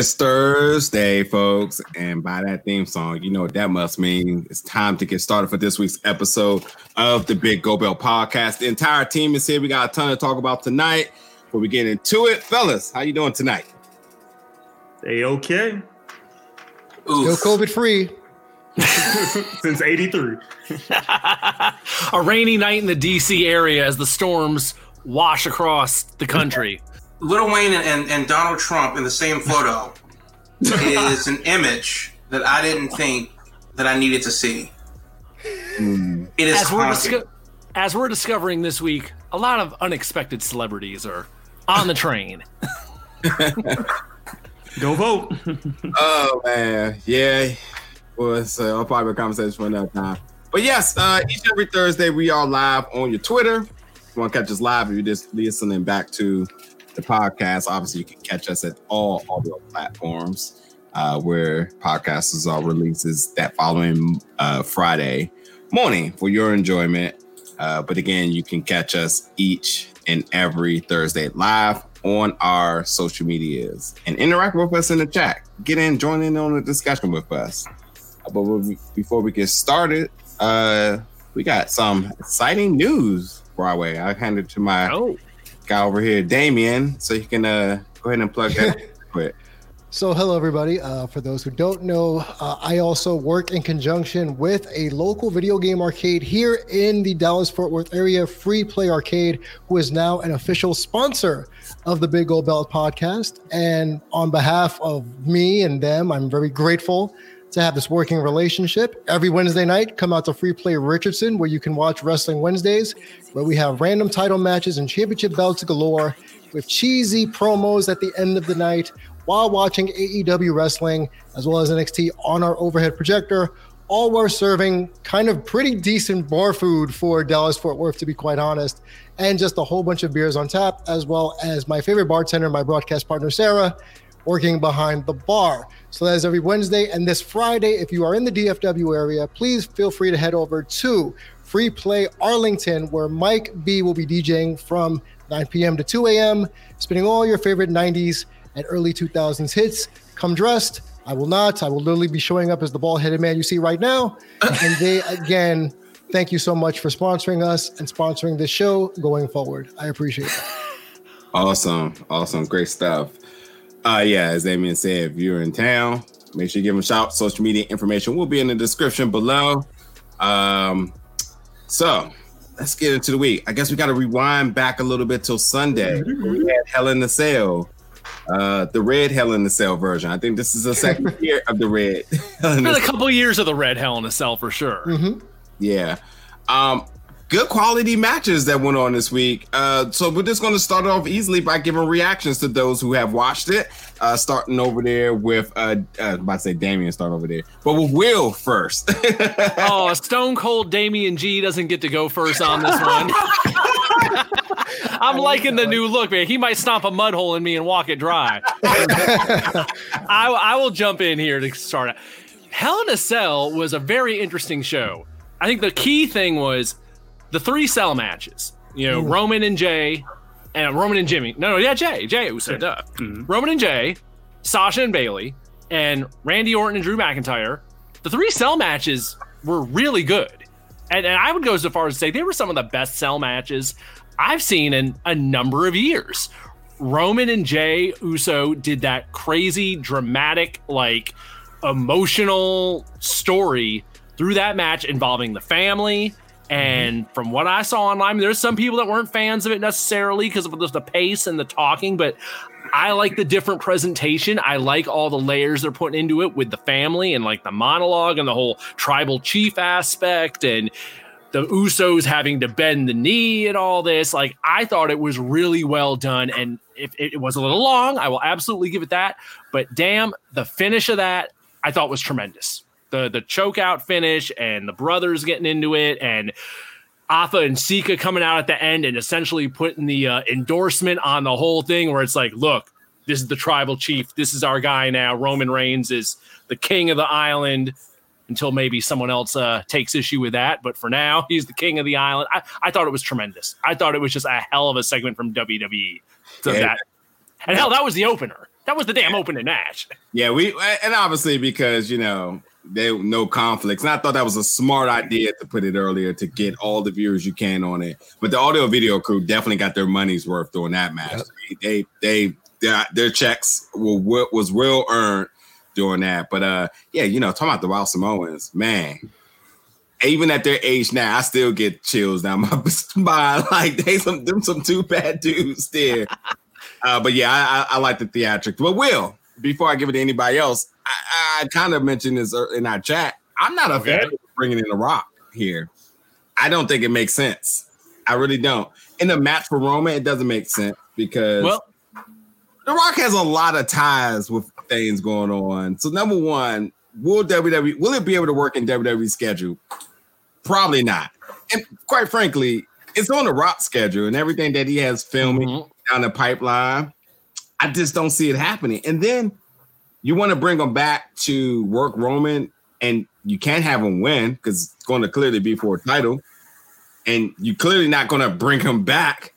It's Thursday, folks, and by that theme song, you know what that must mean. It's time to get started for this week's episode of the Big Gold Belt podcast. The entire team is here. We got a ton to talk about tonight. Before we get into it, fellas, how you doing tonight? They okay. Still COVID free. Since 83. a rainy night in the DC area as the storms wash across the country. Lil Wayne and, and, and Donald Trump in the same photo is an image that I didn't think that I needed to see. Mm. It is as we're, disco- as we're discovering this week, a lot of unexpected celebrities are on the train. Go vote. Oh man, yeah. Well, it's uh, a probably a conversation for another time. But yes, uh, each every Thursday we are live on your Twitter. If you want to catch us live, if you're just listening back to the podcast, obviously you can catch us at all audio platforms uh, where podcasts are releases that following uh, Friday morning for your enjoyment. Uh, but again, you can catch us each and every Thursday live on our social medias and interact with us in the chat. Get in, join in on the discussion with us. Uh, But before we get started, uh, we got some exciting news, Broadway. I hand it to my Oh, guy over here, Damien, so you can uh, go ahead and plug that quick. So, hello, everybody. Uh, for those who don't know, uh, I also work in conjunction with a local video game arcade here in the Dallas Fort Worth area, Free Play Arcade, who is now an official sponsor of the Big Gold Belt podcast. And on behalf of me and them, I'm very grateful to have this working relationship. Every Wednesday night, come out to Free Play Richardson, where you can watch Wrestling Wednesdays, where we have random title matches and championship belts galore with cheesy promos at the end of the night while watching AEW wrestling as well as NXT on our overhead projector. All while serving kind of pretty decent bar food for Dallas Fort Worth, to be quite honest, and just a whole bunch of beers on tap, as well as my favorite bartender, my broadcast partner, Sarah, working behind the bar. So that is every Wednesday. And this Friday, if you are in the DFW area, please feel free to head over to Free Play Arlington, where Mike B will be DJing from 9 p.m. to 2 a.m., spinning all your favorite 90s and early 2000s hits. Come dressed. I will not. I will literally be showing up as the bald headed man you see right now. And they, again, thank you so much for sponsoring us and sponsoring this show going forward. I appreciate it. Awesome, awesome, great stuff. Uh, yeah, as Damien said, if you're in town, make sure you give them a shout. Social media information will be in the description below. Um, so let's get into the week. I guess we got to rewind back a little bit till Sunday. We had Hell in the Cell, uh, the red Hell in the Cell version. I think this is the second year of the red. Hell in been a couple years of the Red Hell in the Cell for sure. Mhm. Yeah. Um, good quality matches that went on this week. Uh, so we're just going to start off easily by giving reactions to those who have watched it. Uh, starting over there with, uh, uh, I'm about to say Damien, start over there, but with Will first. Oh, Stone Cold Damian G doesn't get to go first on this one. I'm liking the new look, man. He might stomp a mud hole in me and walk it dry. I, I will jump in here to start it. Hell in a Cell was a very interesting show. I think the key thing was the three cell matches. You know, Roman and Jay, and Roman and Jimmy. No, no, yeah, Jay, Jay Uso, duh. Mm-hmm. Roman and Jay, Sasha and Bayley, and Randy Orton and Drew McIntyre. The three cell matches were really good. And, and I would go so far as to say they were some of the best cell matches I've seen in a number of years. Roman and Jay Uso did that crazy, dramatic, like emotional story through that match involving the family. Mm-hmm. And from what I saw online, there's some people that weren't fans of it necessarily because of the pace and the talking, but I like the different presentation. I like all the layers they're putting into it with the family and like the monologue and the whole tribal chief aspect and the Usos having to bend the knee and all this. Like, I thought it was really well done. And if it was a little long, I will absolutely give it that. But damn, the finish of that I thought was tremendous. The the choke out finish and the brothers getting into it and Afa and Sika coming out at the end and essentially putting the uh, endorsement on the whole thing where it's like, look, this is the tribal chief. This is our guy now. Roman Reigns is the king of the island until maybe someone else uh, takes issue with that. But for now, he's the king of the island. I, I thought it was tremendous. I thought it was just a hell of a segment from WWE. So Yeah. that, and hell, that was the opener. That was the damn opening match. Yeah, we and obviously because you know there no conflicts. And I thought that was a smart idea to put it earlier to get all the viewers you can on it. But the audio video crew definitely got their money's worth doing that match. Yep. They they their, their checks were was well earned doing that. But uh yeah, you know, talking about the Wild Samoans, man. Even at their age now, I still get chills down my spine. Like they some them some two bad dudes there. uh, but yeah, I, I, I like the theatrics. But Will, before I give it to anybody else, I, I kind of mentioned this in our chat. I'm not a okay. fan of bringing in a Rock here. I don't think it makes sense. I really don't. In the match for Roman, it doesn't make sense because well, The Rock has a lot of ties with things going on. So number one, will WWE will it be able to work in WWE schedule? Probably not. And quite frankly, it's on the Rock schedule and everything that he has filming mm-hmm. down the pipeline. I just don't see it happening. And then you want to bring him back to work Roman, and you can't have him win because it's going to clearly be for a title, and you clearly not going to bring him back,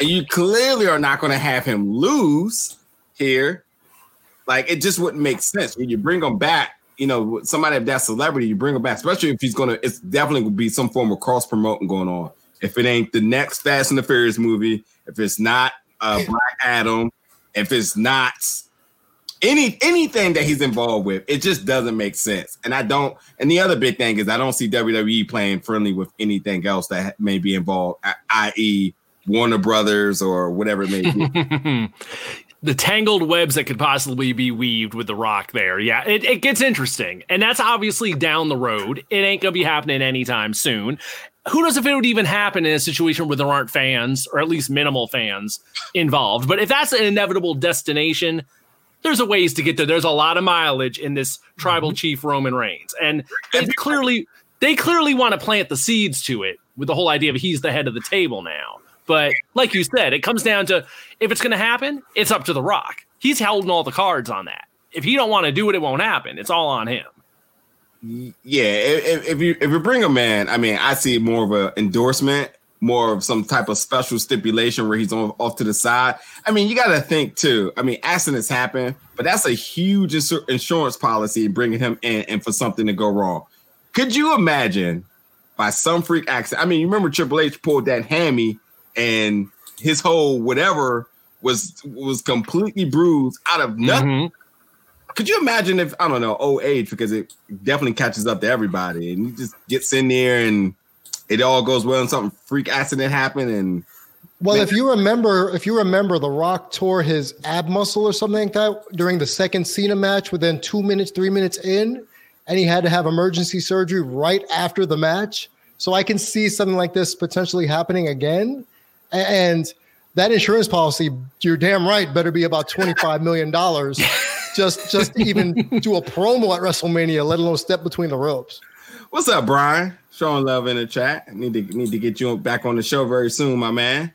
and you clearly are not going to have him lose here. Like it just wouldn't make sense when you bring him back. You know, somebody of that celebrity, you bring him back, especially if he's going to. It's definitely to be some form of cross promoting going on. If it ain't the next Fast and the Furious movie, if it's not uh, Black Adam, if it's not any anything that he's involved with, it just doesn't make sense. And I don't. And the other big thing is I don't see WWE playing friendly with anything else that may be involved, i.e., Warner Brothers or whatever it may be. the tangled webs that could possibly be weaved with the rock there. Yeah, it, it gets interesting. And that's obviously down the road. It ain't going to be happening anytime soon. Who knows if it would even happen in a situation where there aren't fans, or at least minimal fans involved. But if that's an inevitable destination, there's a ways to get there. There's a lot of mileage in this tribal mm-hmm. chief Roman Reigns, and they clearly they clearly want to plant the seeds to it with the whole idea of he's the head of the table now. But like you said, it comes down to if it's going to happen, it's up to The Rock. He's holding all the cards on that. If he don't want to do it, it won't happen. It's all on him. Yeah, if, if you if you bring a man, I mean, I see more of an endorsement more of some type of special stipulation where he's on off to the side. I mean, you got to think too. I mean, accidents happen, but that's a huge insur- insurance policy bringing him in and for something to go wrong. Could you imagine by some freak accident? I mean, you remember Triple H pulled that hammy and his whole whatever was was completely bruised out of nothing. Mm-hmm. Could you imagine if I don't know old age because it definitely catches up to everybody and he just gets in there and it all goes well and something freak accident happened and well, if you remember, if you remember, The Rock tore his ab muscle or something like that during the second Cena match. Within two minutes, three minutes in, and he had to have emergency surgery right after the match. So I can see something like this potentially happening again. And that insurance policy, you're damn right, better be about twenty five million dollars, just just to even do a promo at WrestleMania, let alone step between the ropes. What's up, Brian? showing love in the chat. Need to need to get you back on the show very soon, my man.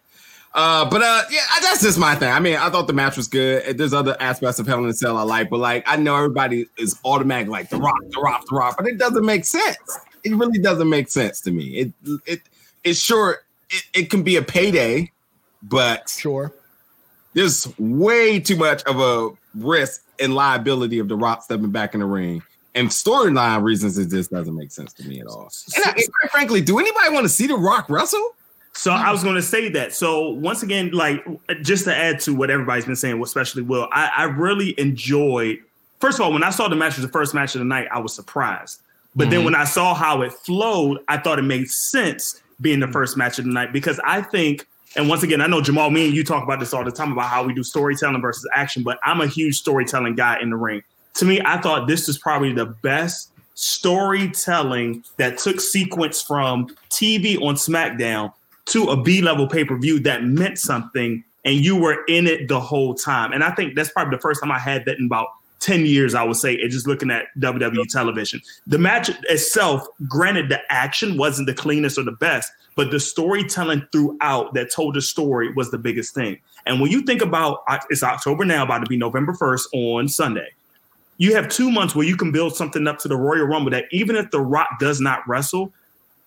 Uh, but uh, yeah, that's just my thing. I mean, I thought the match was good. There's other aspects of Hell in a Cell I like, but like I know everybody is automatic like the Rock, the Rock, the Rock, but it doesn't make sense. It really doesn't make sense to me. It it it's sure it, it can be a payday, but sure, there's way too much of a risk and liability of the Rock stepping back in the ring and storyline reasons, it just doesn't make sense to me at all. And, I, and quite frankly, do anybody want to see The Rock wrestle? So I was going to say that. So once again, like just to add to what everybody's been saying, especially Will, I, I really enjoyed. First of all, when I saw the match was the first match of the night, I was surprised. But mm-hmm. then when I saw how it flowed, I thought it made sense being the first match of the night because I think, and once again, I know Jamal, me and you talk about this all the time about how we do storytelling versus action, but I'm a huge storytelling guy in the ring to me, I thought this was probably the best storytelling that took sequence from TV on SmackDown to a B level pay per view that meant something and you were in it the whole time. And I think that's probably the first time I had that in about 10 years, I would say, and just looking at WWE television. The match itself, granted, the action wasn't the cleanest or the best, but the storytelling throughout that told the story was the biggest thing. And when you think about it's October now, about to be November 1st on Sunday you have two months where you can build something up to the Royal Rumble that even if The Rock does not wrestle,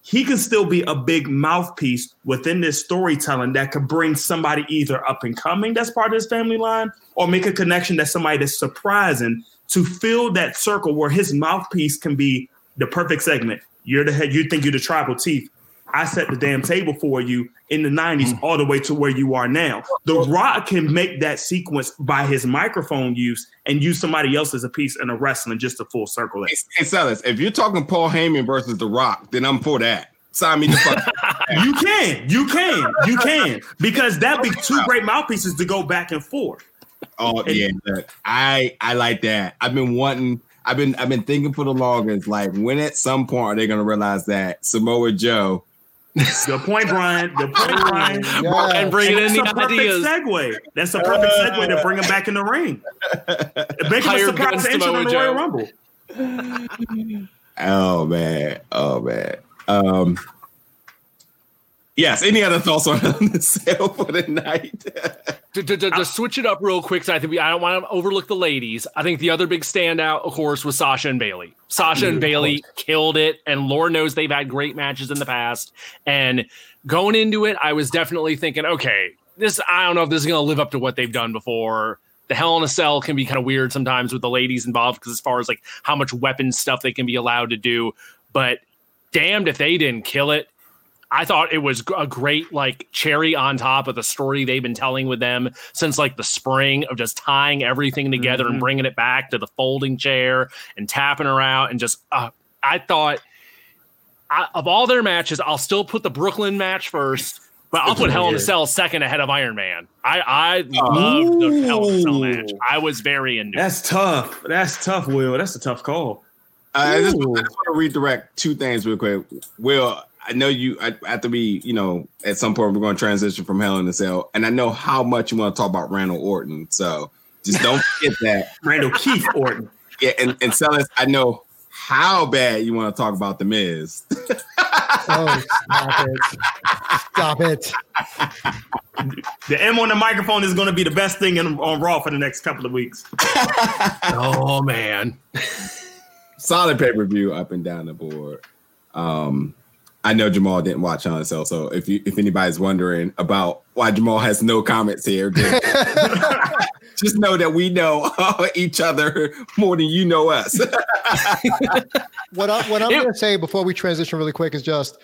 he can still be a big mouthpiece within this storytelling that could bring somebody either up and coming that's part of his family line or make a connection that somebody that's surprising to fill that circle where his mouthpiece can be the perfect segment. You're the head, you think you're the tribal chief. I set the damn table for you in the 90s mm. all the way to where you are now. The Rock can make that sequence by his microphone use and use somebody else as a piece in a wrestling just to full circle it. Sellers, if you're talking Paul Heyman versus The Rock, then I'm for that. Sign me the fuck. you can, you can, you can, because that'd be two great mouthpieces to go back and forth. Oh and, yeah, I I like that. I've been wanting. I've been I've been thinking for the longest. Like when at some point are they going to realize that Samoa Joe Good point, Brian. Good point, Brian. Yeah. Brian bringing in the ideas. Segue. That's a perfect segue to bring him back in the ring. Make him a surprise entry on the Royal Rumble. Oh man. Oh man. Um, yes. Any other thoughts on the sale for the night? to, to, to, to, switch it up real quick, so I think we, I don't want to overlook the ladies. I think the other big standout, of course, was Sasha and Bayley. Sasha and Bayley killed it, and Lord knows they've had great matches in the past. And going into it, I was definitely thinking, okay, this I don't know if this is going to live up to what they've done before. The Hell in a Cell can be kind of weird sometimes with the ladies involved because as far as like how much weapon stuff they can be allowed to do, but damned if they didn't kill it. I thought it was a great like cherry on top of the story they've been telling with them since like the spring of just tying everything together mm-hmm. and bringing it back to the folding chair and tapping her out and just uh, I thought I, of all their matches, I'll still put the Brooklyn match first, but I'll put Hell in a Cell second ahead of Iron Man. I I love the Hell in a Cell match. I was very into. That's it. tough. That's tough, Will. That's a tough call. Uh, I, just, I just want to redirect two things real quick. Will, I know you I, after we, you know, at some point we're going to transition from Hell in a Cell, and I know how much you want to talk about Randall Orton. So just don't forget that Randall Keith Orton. Yeah, and and Sellers, I know how bad you want to talk about the Miz. oh, stop it! Stop it! The M on the microphone is going to be the best thing in, on Raw for the next couple of weeks. oh man, solid pay per view up and down the board. Um, I know Jamal didn't watch on Cell, so if you if anybody's wondering about why Jamal has no comments here, just, just know that we know each other more than you know us. what I, what I'm going to say before we transition really quick is just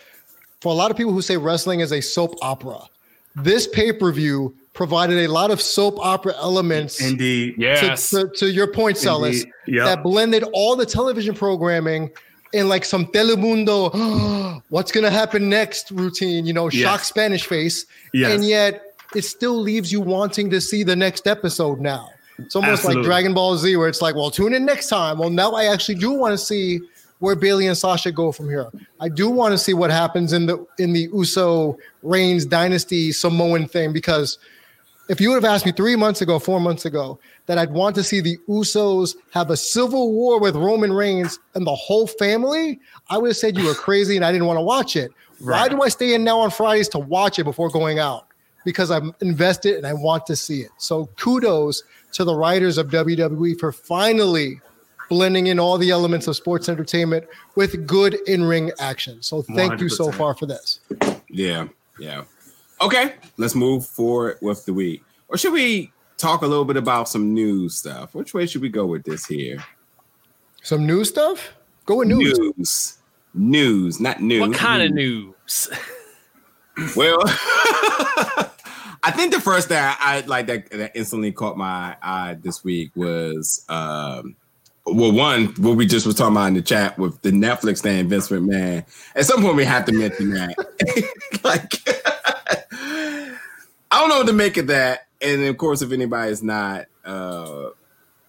for a lot of people who say wrestling is a soap opera, this pay per view provided a lot of soap opera elements. Indeed, yes. To, to, to your point, Celis, yep. that blended all the television programming in like some Telemundo, what's gonna happen next routine, you know, yes. shock Spanish face. Yes. And yet it still leaves you wanting to see the next episode now. It's almost Absolutely. like Dragon Ball Z, where it's like, well, tune in next time. Well, now I actually do want to see where Bayley and Sasha go from here. I do want to see what happens in the in the Uso Reigns dynasty Samoan thing because if you would have asked me three months ago, four months ago, that I'd want to see the Usos have a civil war with Roman Reigns and the whole family, I would have said you were crazy and I didn't want to watch it. Right. Why do I stay in now on Fridays to watch it before going out? Because I'm invested and I want to see it. So kudos to the writers of WWE for finally blending in all the elements of sports entertainment with good in-ring action. So thank 100%. you so far for this. Yeah, yeah. Okay, let's move forward with the week. Or should we talk a little bit about some news stuff? Which way should we go with this here? Some news stuff? Go with news. News, news not news. What kind of news? well, I think the first thing I, I like that, that, instantly caught my eye this week was um, well, one what we just was talking about in the chat with the Netflix thing, Vince McMahon. At some point, we have to mention that. like, I don't know what to make of that. And of course, if anybody is not uh,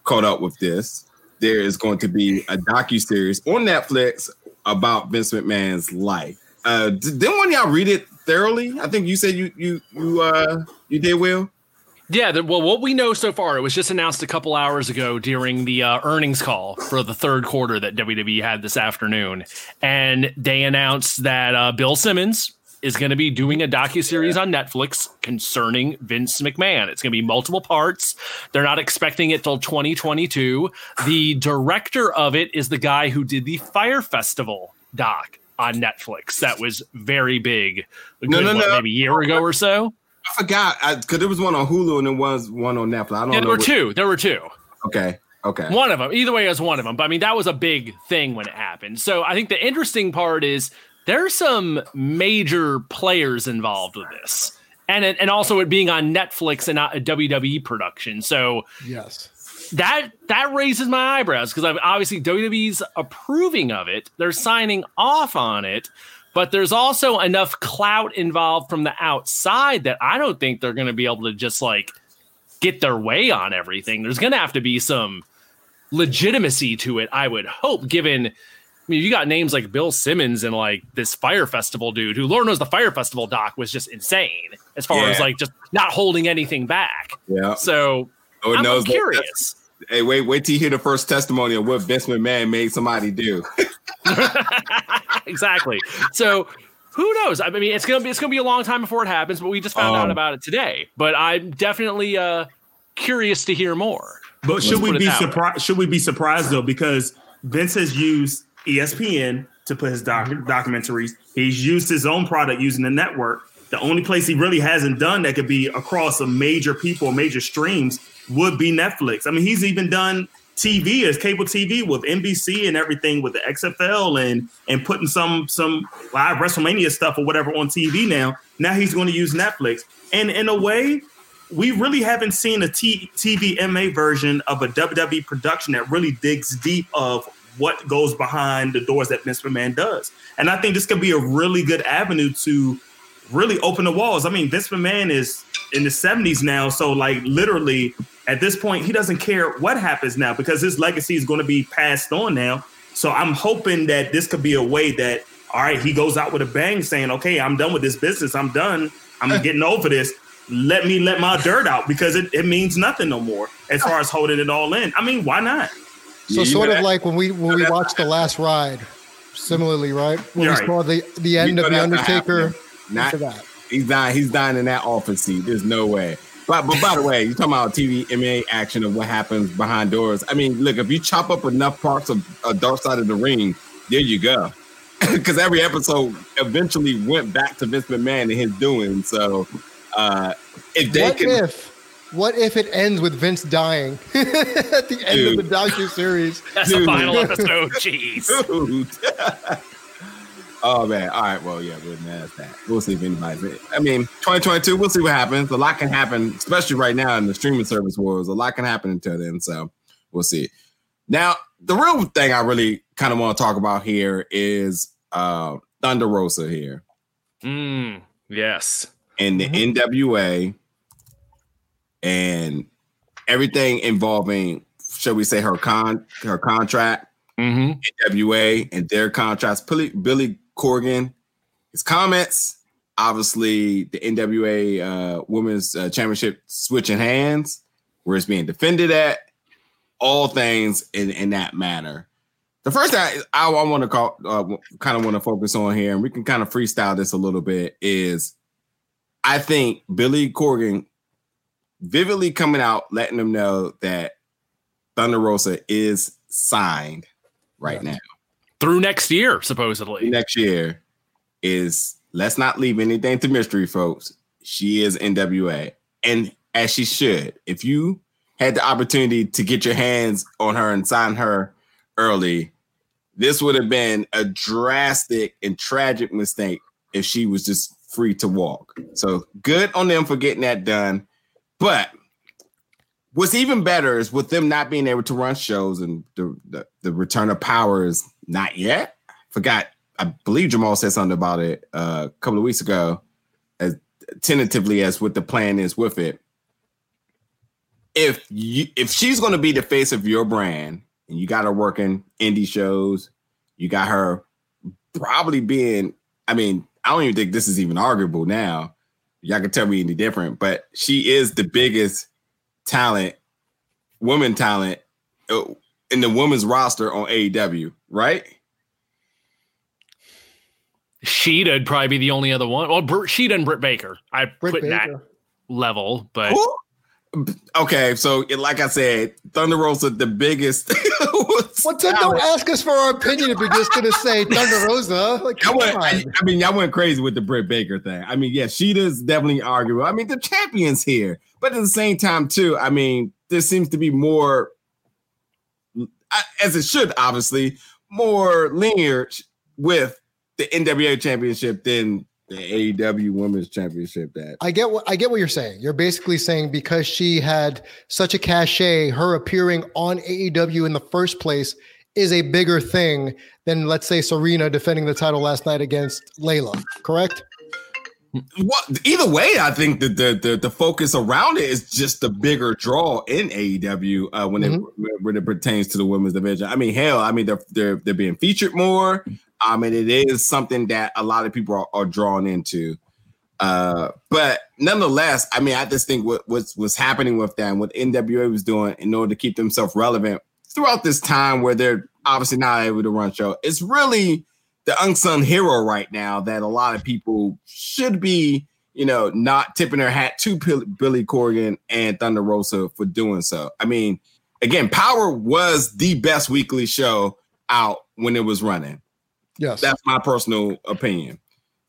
caught up with this, there is going to be a docu series on Netflix about Vince McMahon's life. Uh, didn't one y'all read it thoroughly? I think you said you you you uh you did well. Yeah, well, what we know so far, it was just announced a couple hours ago during the uh, earnings call for the third quarter that WWE had this afternoon, and they announced that uh, Bill Simmons, is going to be doing a docu series on Netflix concerning Vince McMahon. It's going to be multiple parts. They're not expecting it till 2022. The director of it is the guy who did the Fyre Festival doc on Netflix that was very big. a No, no, what, no. Maybe a year ago or so. I forgot because there was one on Hulu and there was one on Netflix. I don't Yeah, know. there were which- two. There were two. Okay. Okay. One of them. Either way, it was one of them. But I mean, that was a big thing when it happened. So I think the interesting part is there's some major players involved with this. And, and also it being on Netflix and not a WWE production. So Yes. that that raises my eyebrows because I've obviously WWE's approving of it. They're signing off on it, but there's also enough clout involved from the outside that I don't think they're going to be able to just like get their way on everything. There's going to have to be some legitimacy to it. I would hope, given. I mean, you got names like Bill Simmons and like this Fyre Festival dude, who Lord knows the Fyre Festival doc was just insane as far as like just not holding anything back. Yeah. So Lord I'm knows that- curious. Hey, wait, wait till you hear the first testimony of what Vince McMahon made somebody do. exactly. So who knows? I mean, it's gonna be it's gonna be a long time before it happens, but we just found out Um, about it today. But I'm definitely uh curious to hear more. But should put we be surprised? Should we be surprised though? Because Vince has used ESPN to put his doc- mm-hmm. documentaries. He's used his own product using the network. The only place he really hasn't done that could be across a major people, major streams, would be Netflix. I mean, he's even done TV as cable TV with NBC and everything with the XFL and and putting some some live WrestleMania stuff or whatever on TV now. Now he's going to use Netflix. And in a way, we really haven't seen a T- TVMA version of a WWE production that really digs deep of what goes behind the doors that Vince McMahon does. And I think this could be a really good avenue to really open the walls. I mean, Vince McMahon is in the 70s now, so like literally at this point, he doesn't care what happens now because his legacy is going to be passed on now. So I'm hoping that this could be a way that all right, he goes out with a bang saying, "Okay, I'm done with this business. I'm done. I'm getting over this. Let me let my dirt out because it, it means nothing no more as far as holding it all in. I mean, why not? So You sort of like when we when we watched the last ride, similarly, right? When we right. saw the the end know of the not Undertaker. Not that. he's dying. He's dying in that office seat. There's no way. But but by the way, you're talking about TV MA action of what happens behind doors. I mean, look, if you chop up enough parts of a dark side of the ring, there you go. Because every episode eventually went back to Vince McMahon and his doing. So uh if they What can if? What if it ends with Vince dying at the end of the docu series? That's the final episode. Jeez. Dude. oh man. All right. Well, yeah, we'll that's that. We'll see if anybody's. I mean, 2022. We'll see what happens. A lot can happen, especially right now in the streaming service wars. A lot can happen until then. So we'll see. Now, the real thing I really kind of want to talk about here is uh Thunder Rosa here Mm, yes. and the NWA and everything involving, shall we say, her con her contract. Mm-hmm. NWA and their contracts. Billy, Billy Corgan, his comments. Obviously, the NWA uh, Women's uh, Championship switching hands, where it's being defended at. All things in, in that manner. The first thing I, I, want to call, uh, kind of want to focus on here, and we can kind of freestyle this a little bit, is I think Billy Corgan vividly coming out, letting them know that Thunder Rosa is signed right now. Through next year, supposedly. Next year is let's not leave anything to mystery, folks. She is NWA, and as she should. If you had the opportunity to get your hands on her and sign her early, this would have been a drastic and tragic mistake if she was just free to walk. So good on them for getting that done. But what's even better is with them not being able to run shows and the, the, the return of power is not yet. Forgot, I believe Jamal said something about it uh, a couple of weeks ago, as tentatively as what the plan is with it. If you if she's going to be the face of your brand and you got her working indie shows, you got her probably being, I mean, I don't even think this is even arguable now. Y'all can tell me any different, but she is the biggest talent, woman talent uh, in the women's roster on AEW, right? Shida'd probably be the only other one. Well, Br- Shida and Britt Baker. I Britt put in that level, but Who? Okay, so like I said, Thunder Rosa the biggest. What's up? Don't ask us for our opinion if you're just gonna say Thunder Rosa. Like, I, went, I, I, mean, y'all went crazy with the Britt Baker thing. I mean, yeah, she does definitely arguable. I mean, the champions here, but at the same time, too. I mean, there seems to be more, as it should, obviously, more linear with the NWA championship than the AEW Women's Championship. That I get what I get what you're saying. You're basically saying because she had such a cachet, her appearing on AEW in the first place is a bigger thing than let's say Serena defending the title last night against Layla. Correct? Well, either way, I think that the, the the focus around it is just the bigger draw in AEW uh, when mm-hmm. it when it pertains to the women's division. I mean, hell, I mean they're they're they're being featured more. I mean, it is something that a lot of people are, are drawn into. Uh, but nonetheless, I mean, I just think what what's what's happening with them, what NWA was doing in order to keep themselves relevant throughout this time where they're obviously not able to run show, it's really the unsung hero right now that a lot of people should be, you know, not tipping their hat to Billy Corgan and Thunder Rosa for doing so. I mean, again, Power was the best weekly show out when it was running. Yes. That's my personal opinion.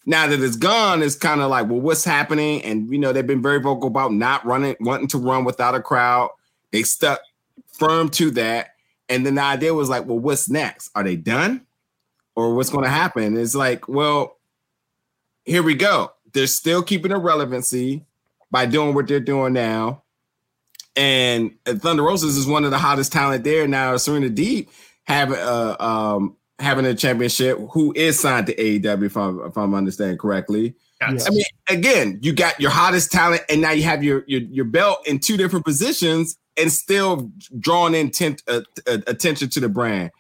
Now that it's gone, it's kind of like, well, what's happening? And you know, they've been very vocal about not running, wanting to run without a crowd. They stuck firm to that. And then the idea was like, well, what's next? Are they done? Or what's going to happen? It's like, well, here we go. They're still keeping a relevancy by doing what they're doing now. And Thunder Rosa is one of the hottest talent there now. Serena Deeb have a, um, having a championship who is signed to AEW, if I'm, if I'm understanding correctly. Yes. I mean, again, you got your hottest talent, and now you have your your, your belt in two different positions, and still drawing in tent, uh, uh, attention to the brand.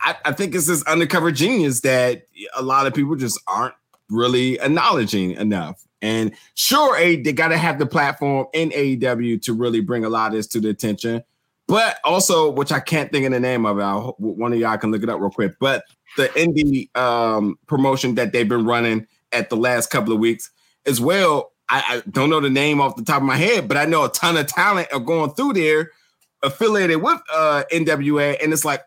I, I think it's this undercover genius that a lot of people just aren't really acknowledging enough. And sure, a they got to have the platform in AEW to really bring a lot of this to the attention. But also, which I can't think of the name of it. One of y'all can look it up real quick. But the indie um, promotion that they've been running at the last couple of weeks as well. I, I, don't know the name off the top of my head, but I know a ton of talent are going through there affiliated with uh, NWA, and it's like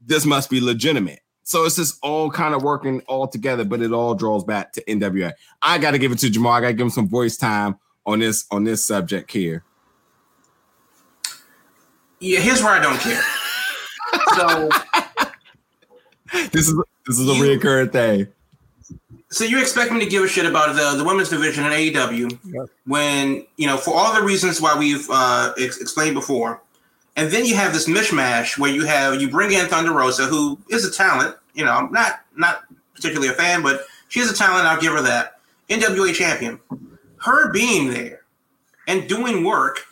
this must be legitimate. So it's just all kind of working all together, but it all draws back to NWA. I got to give it to Jamal. I got to give him some voice time on this on this subject here. Yeah, here's where I don't care. so this is this is a you, reoccurring thing. So you expect me to give a shit about the, the women's division in AEW yeah. when you know for all the reasons why we've uh, ex- explained before, and then you have this mishmash where you have you bring in Thunder Rosa, who is a talent. You know, I'm not not particularly a fan, but she's a talent. I'll give her that. NWA champion, her being there and doing work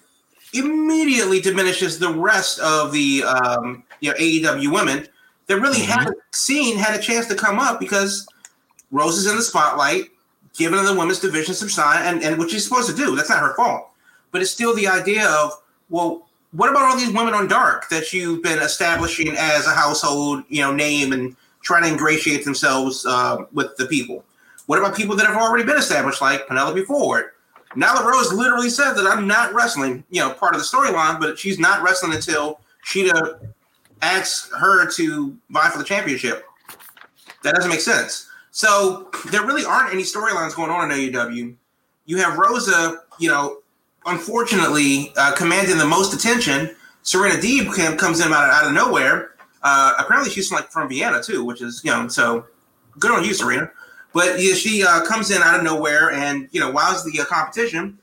immediately diminishes the rest of the um, you know AEW women that really mm-hmm. haven't seen had a chance to come up because Rose is in the spotlight, giving the women's division some shine, and, and what she's supposed to do. That's not her fault. But it's still the idea of, well, what about all these women on dark that you've been establishing as a household, you know, name and trying to ingratiate themselves uh, with the people? What about people that have already been established, like Penelope Ford, Nyla Rose literally said that I'm not wrestling, you know, part of the storyline, but she's not wrestling until Shida asks her to vie for the championship. That doesn't make sense. So there really aren't any storylines going on in AEW. You have Rosa, you know, unfortunately uh, commanding the most attention. Serena Deeb comes in out of, out of nowhere. Uh, apparently, she's from, like from Vienna too, which is you know so good on you, Serena. But yeah, she uh, comes in out of nowhere and you know wows the uh, competition.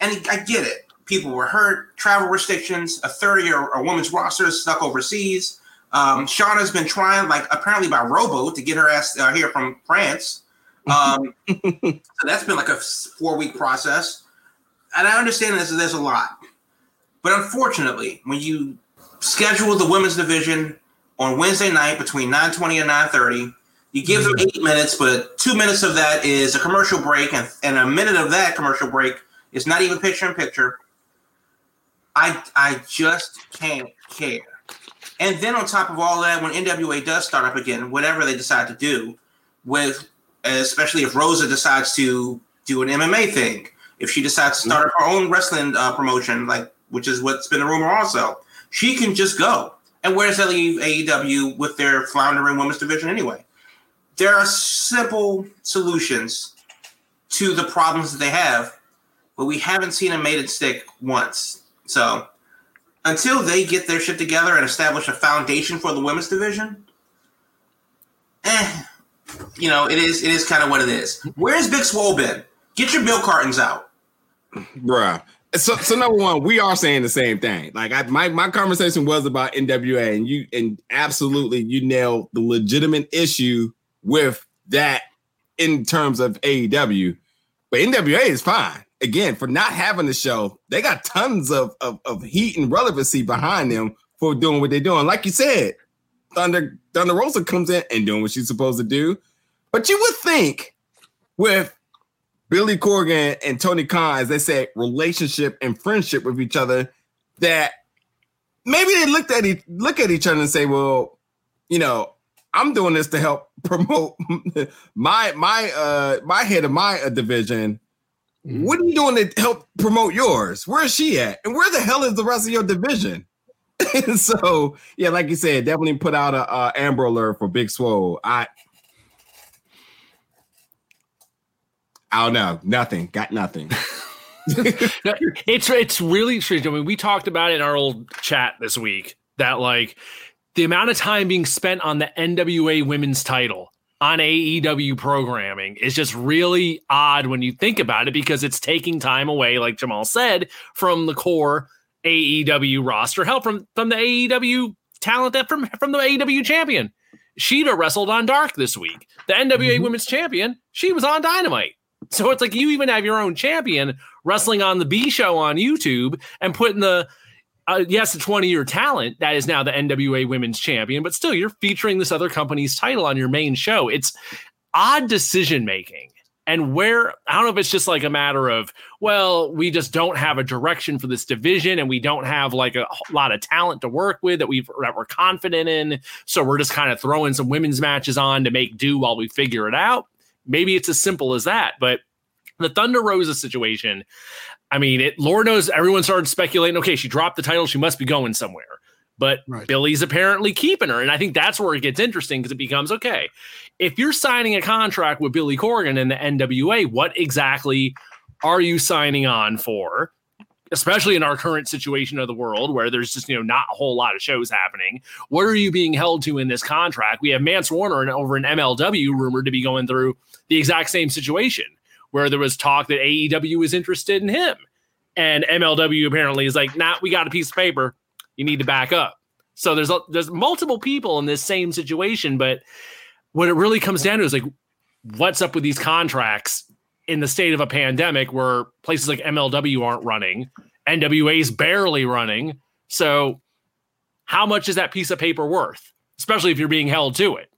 And I get it. People were hurt, travel restrictions, a 30 or a woman's roster is stuck overseas. Um, Shauna's been trying, like apparently by Robo, to get her ass uh, here from France. Um, so that's been like a four week process. And I understand this, there's a lot. But unfortunately, when you schedule the women's division on Wednesday night between 9:20 and 9:30, you give them eight minutes, but two minutes of that is a commercial break, and, and a minute of that commercial break is not even picture in picture. I I just can't care. And then on top of all that, when NWA does start up again, whatever they decide to do, with especially if Rosa decides to do an MMA thing, If she decides to start her own wrestling uh, promotion, like which is what's been a rumor also, she can just go. And where does that leave AEW with their floundering women's division anyway? There are simple solutions to the problems that they have, but we haven't seen them made it stick once. So until they get their shit together and establish a foundation for the women's division, eh, you know, it is it is kind of what it is. Where's Big Swole been? Get your bill cartons out. Bruh. So, so number one, we are saying the same thing. Like I, my my conversation was about NWA, and you and absolutely you nailed the legitimate issue with that in terms of AEW. But NWA is fine. Again, for not having the show, they got tons of, of, of heat and relevancy behind them for doing what they're doing. Like you said, Thunder Thunder Rosa comes in and doing what she's supposed to do. But you would think with Billy Corgan and Tony Khan, as they say, relationship and friendship with each other, that maybe they looked at each, look at each other and say, well, you know, I'm doing this to help promote my my uh my head of my uh, division. What are you doing to help promote yours? Where is she at? And where the hell is the rest of your division? so yeah, like you said, definitely put out a, a Amber Alert for Big Swole. I I don't know, nothing, got nothing. no, it's it's really strange. I mean, we talked about it in our old chat this week that like the amount of time being spent on the NWA women's title on AEW programming is just really odd when you think about it because it's taking time away, like Jamal said, from the core AEW roster. Hell, from from the AEW talent that from from the AEW champion. Shida wrestled on Dark this week. The NWA mm-hmm. Women's Champion, she was on Dynamite. So it's like you even have your own champion wrestling on the B show on YouTube and putting the uh, yes, a 20 year talent that is now the NWA Women's Champion, but still you're featuring this other company's title on your main show. It's odd decision making. And where I don't know if it's just like a matter of, well, we just don't have a direction for this division and we don't have like a lot of talent to work with that we've that we're confident in. So we're just kind of throwing some women's matches on to make do while we figure it out. Maybe it's as simple as that. But the Thunder Rosa situation, I mean, it Lord knows everyone started speculating, okay, she dropped the title, she must be going somewhere. But right. Billy's apparently keeping her. And I think that's where it gets interesting because it becomes okay, if you're signing a contract with Billy Corgan in the NWA, what exactly are you signing on for? Especially in our current situation of the world where there's just, you know, not a whole lot of shows happening. What are you being held to in this contract? We have Mance Warner over in MLW rumored to be going through the exact same situation where there was talk that AEW was interested in him. And MLW apparently is like, nah, we got a piece of paper. You need to back up. So there's there's multiple people in this same situation, but what it really comes down to is like, what's up with these contracts in the state of a pandemic where places like MLW aren't running, NWA is barely running. So, how much is that piece of paper worth, especially if you're being held to it?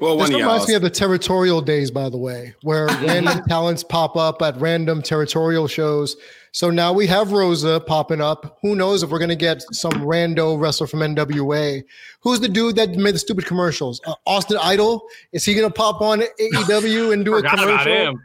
Well, this reminds me of the territorial days, by the way, where random talents pop up at random territorial shows. So now we have Rosa popping up. Who knows if we're going to get some rando wrestler from NWA? Who's the dude that made the stupid commercials? Uh, Austin Idol? Is he going to pop on AEW and do a commercial?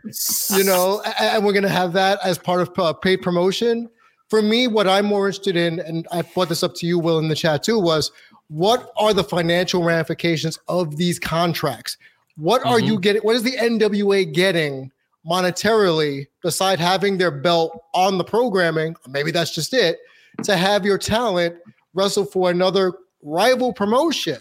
You know, and we're going to have that as part of uh, paid promotion. For me, what I'm more interested in, and I brought this up to you, Will, in the chat too, was what are the financial ramifications of these contracts? What are mm-hmm. you getting? What is the NWA getting monetarily beside having their belt on the programming? Maybe that's just it to have your talent wrestle for another rival promotion.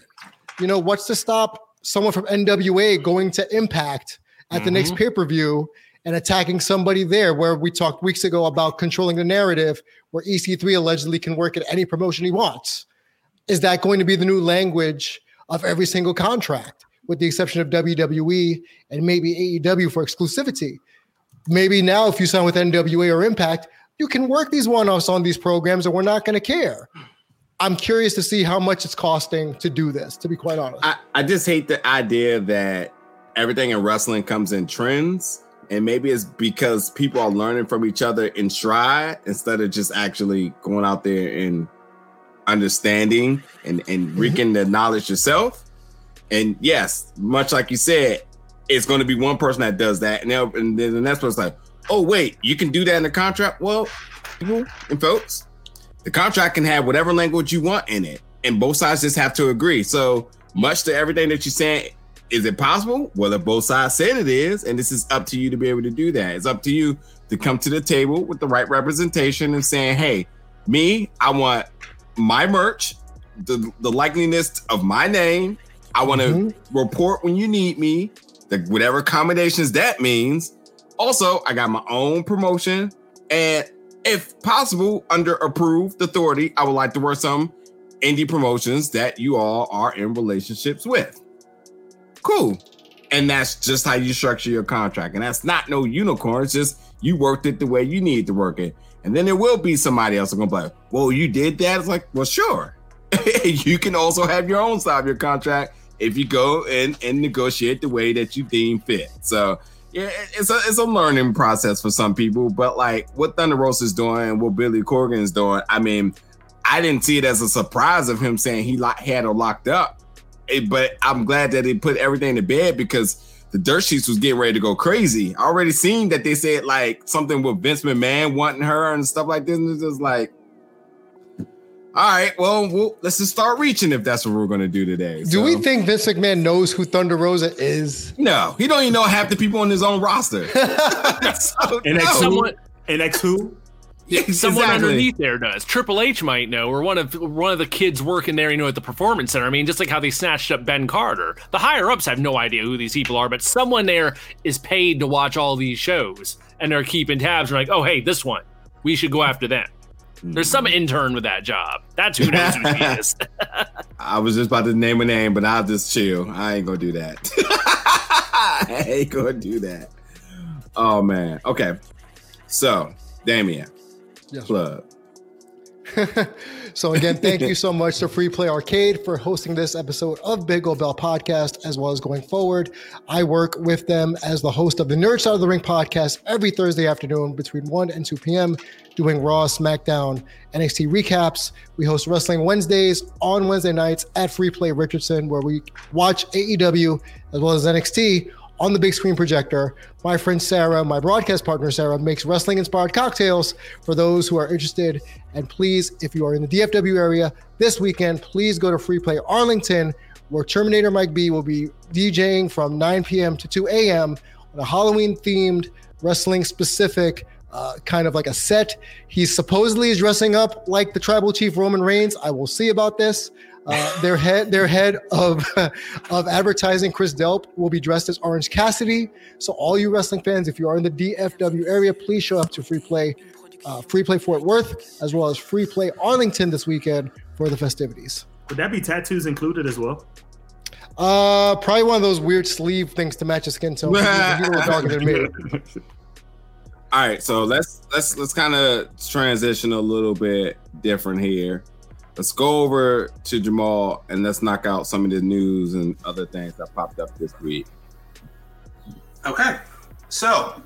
You know, what's to stop someone from NWA going to Impact at mm-hmm. the next mm-hmm. pay per view and attacking somebody there? Where we talked weeks ago about controlling the narrative, where EC3 allegedly can work at any promotion he wants. Is that going to be the new language of every single contract, with the exception of WWE and maybe AEW for exclusivity? Maybe now, if you sign with NWA or Impact, you can work these one offs on these programs and we're not going to care. I'm curious to see how much it's costing to do this, to be quite honest. I, I just hate the idea that everything in wrestling comes in trends. And maybe it's because people are learning from each other in stride instead of just actually going out there and understanding and, and mm-hmm. wreaking the knowledge yourself. And yes, much like you said, it's going to be one person that does that, and, and then the next person's like, oh wait, you can do that in the contract. Well, people and folks, the contract can have whatever language you want in it, and both sides just have to agree. So much to everything that you're saying, is it possible? Well, if both sides said it is, and this is up to you to be able to do that. It's up to you to come to the table with the right representation and saying, hey, me, I want my merch, the, the likeliness of my name. I want to mm-hmm. report when you need me, the, whatever combinations that means. Also, I got my own promotion. And if possible, under approved authority, I would like to work some indie promotions that you all are in relationships with. Cool. And that's just how you structure your contract. And that's not no unicorn. It's just you worked it the way you need to work it. And then there will be somebody else gonna be like, well, you did that. It's like, well, sure. you can also have your own side of your contract if you go and, and negotiate the way that you deem fit. So yeah, it's a it's a learning process for some people. But like what Thunder Rosa is doing and what Billy Corgan is doing, I mean, I didn't see it as a surprise of him saying he had her locked up. Eh, but I'm glad that they put everything to bed because the dirt sheets was getting ready to go crazy. I already seen that they said like something with Vince McMahon wanting her and stuff like this. And it's just like, all right, well, well, let's just start reaching if that's what we're going to do today. Do so, we think Vince McMahon knows who Thunder Rosa is? No, he don't even know half the people on his own roster. so, and no. someone, and X Someone exactly. underneath there does. Triple H might know, or one of one of the kids working there, you know, at the performance center. I mean, just like how they snatched up Ben Carter. The higher ups have no idea who these people are, but someone there is paid to watch all these shows, and they're keeping tabs. And like, oh, hey, this one, we should go after them. There's some hmm. intern with that job. That's who knows who he is. I was just about to name a name, but I'll just chill. I ain't gonna do that. I ain't gonna do that. Oh man. Okay. So, Damien, yes. plug. so again, thank you so much to Free Play Arcade for hosting this episode of Big Gold Belt podcast, as well as going forward. I work with them as the host of the Nerd Side of the Ring podcast every Thursday afternoon between 1 and 2 p.m., doing Raw, SmackDown, NXT recaps. We host Wrestling Wednesdays on Wednesday nights at Free Play Richardson, where we watch AEW as well as NXT on the big screen projector. My friend Sarah, my broadcast partner Sarah, makes wrestling inspired cocktails for those who are interested. And please, if you are in the DFW area this weekend, please go to Free Play Arlington, where Terminator Mike B will be DJing from 9 p.m. to 2 a.m. on a Halloween themed, wrestling specific uh, kind of like a set. He supposedly is dressing up like the tribal chief Roman Reigns. I will see about this. Uh, their head, their head of of advertising, Chris Delp, will be dressed as Orange Cassidy. So all you wrestling fans, if you are in the DFW area, please show up to Free Play, uh, Free Play Fort Worth, as well as Free Play Arlington this weekend for the festivities. Would that be tattoos included as well? Uh, probably one of those weird sleeve things to match the skin tone. He's a little than me. All right, so let's let's let's kind of transition a little bit different here let's go over to Jamal and let's knock out some of the news and other things that popped up this week. Okay. So,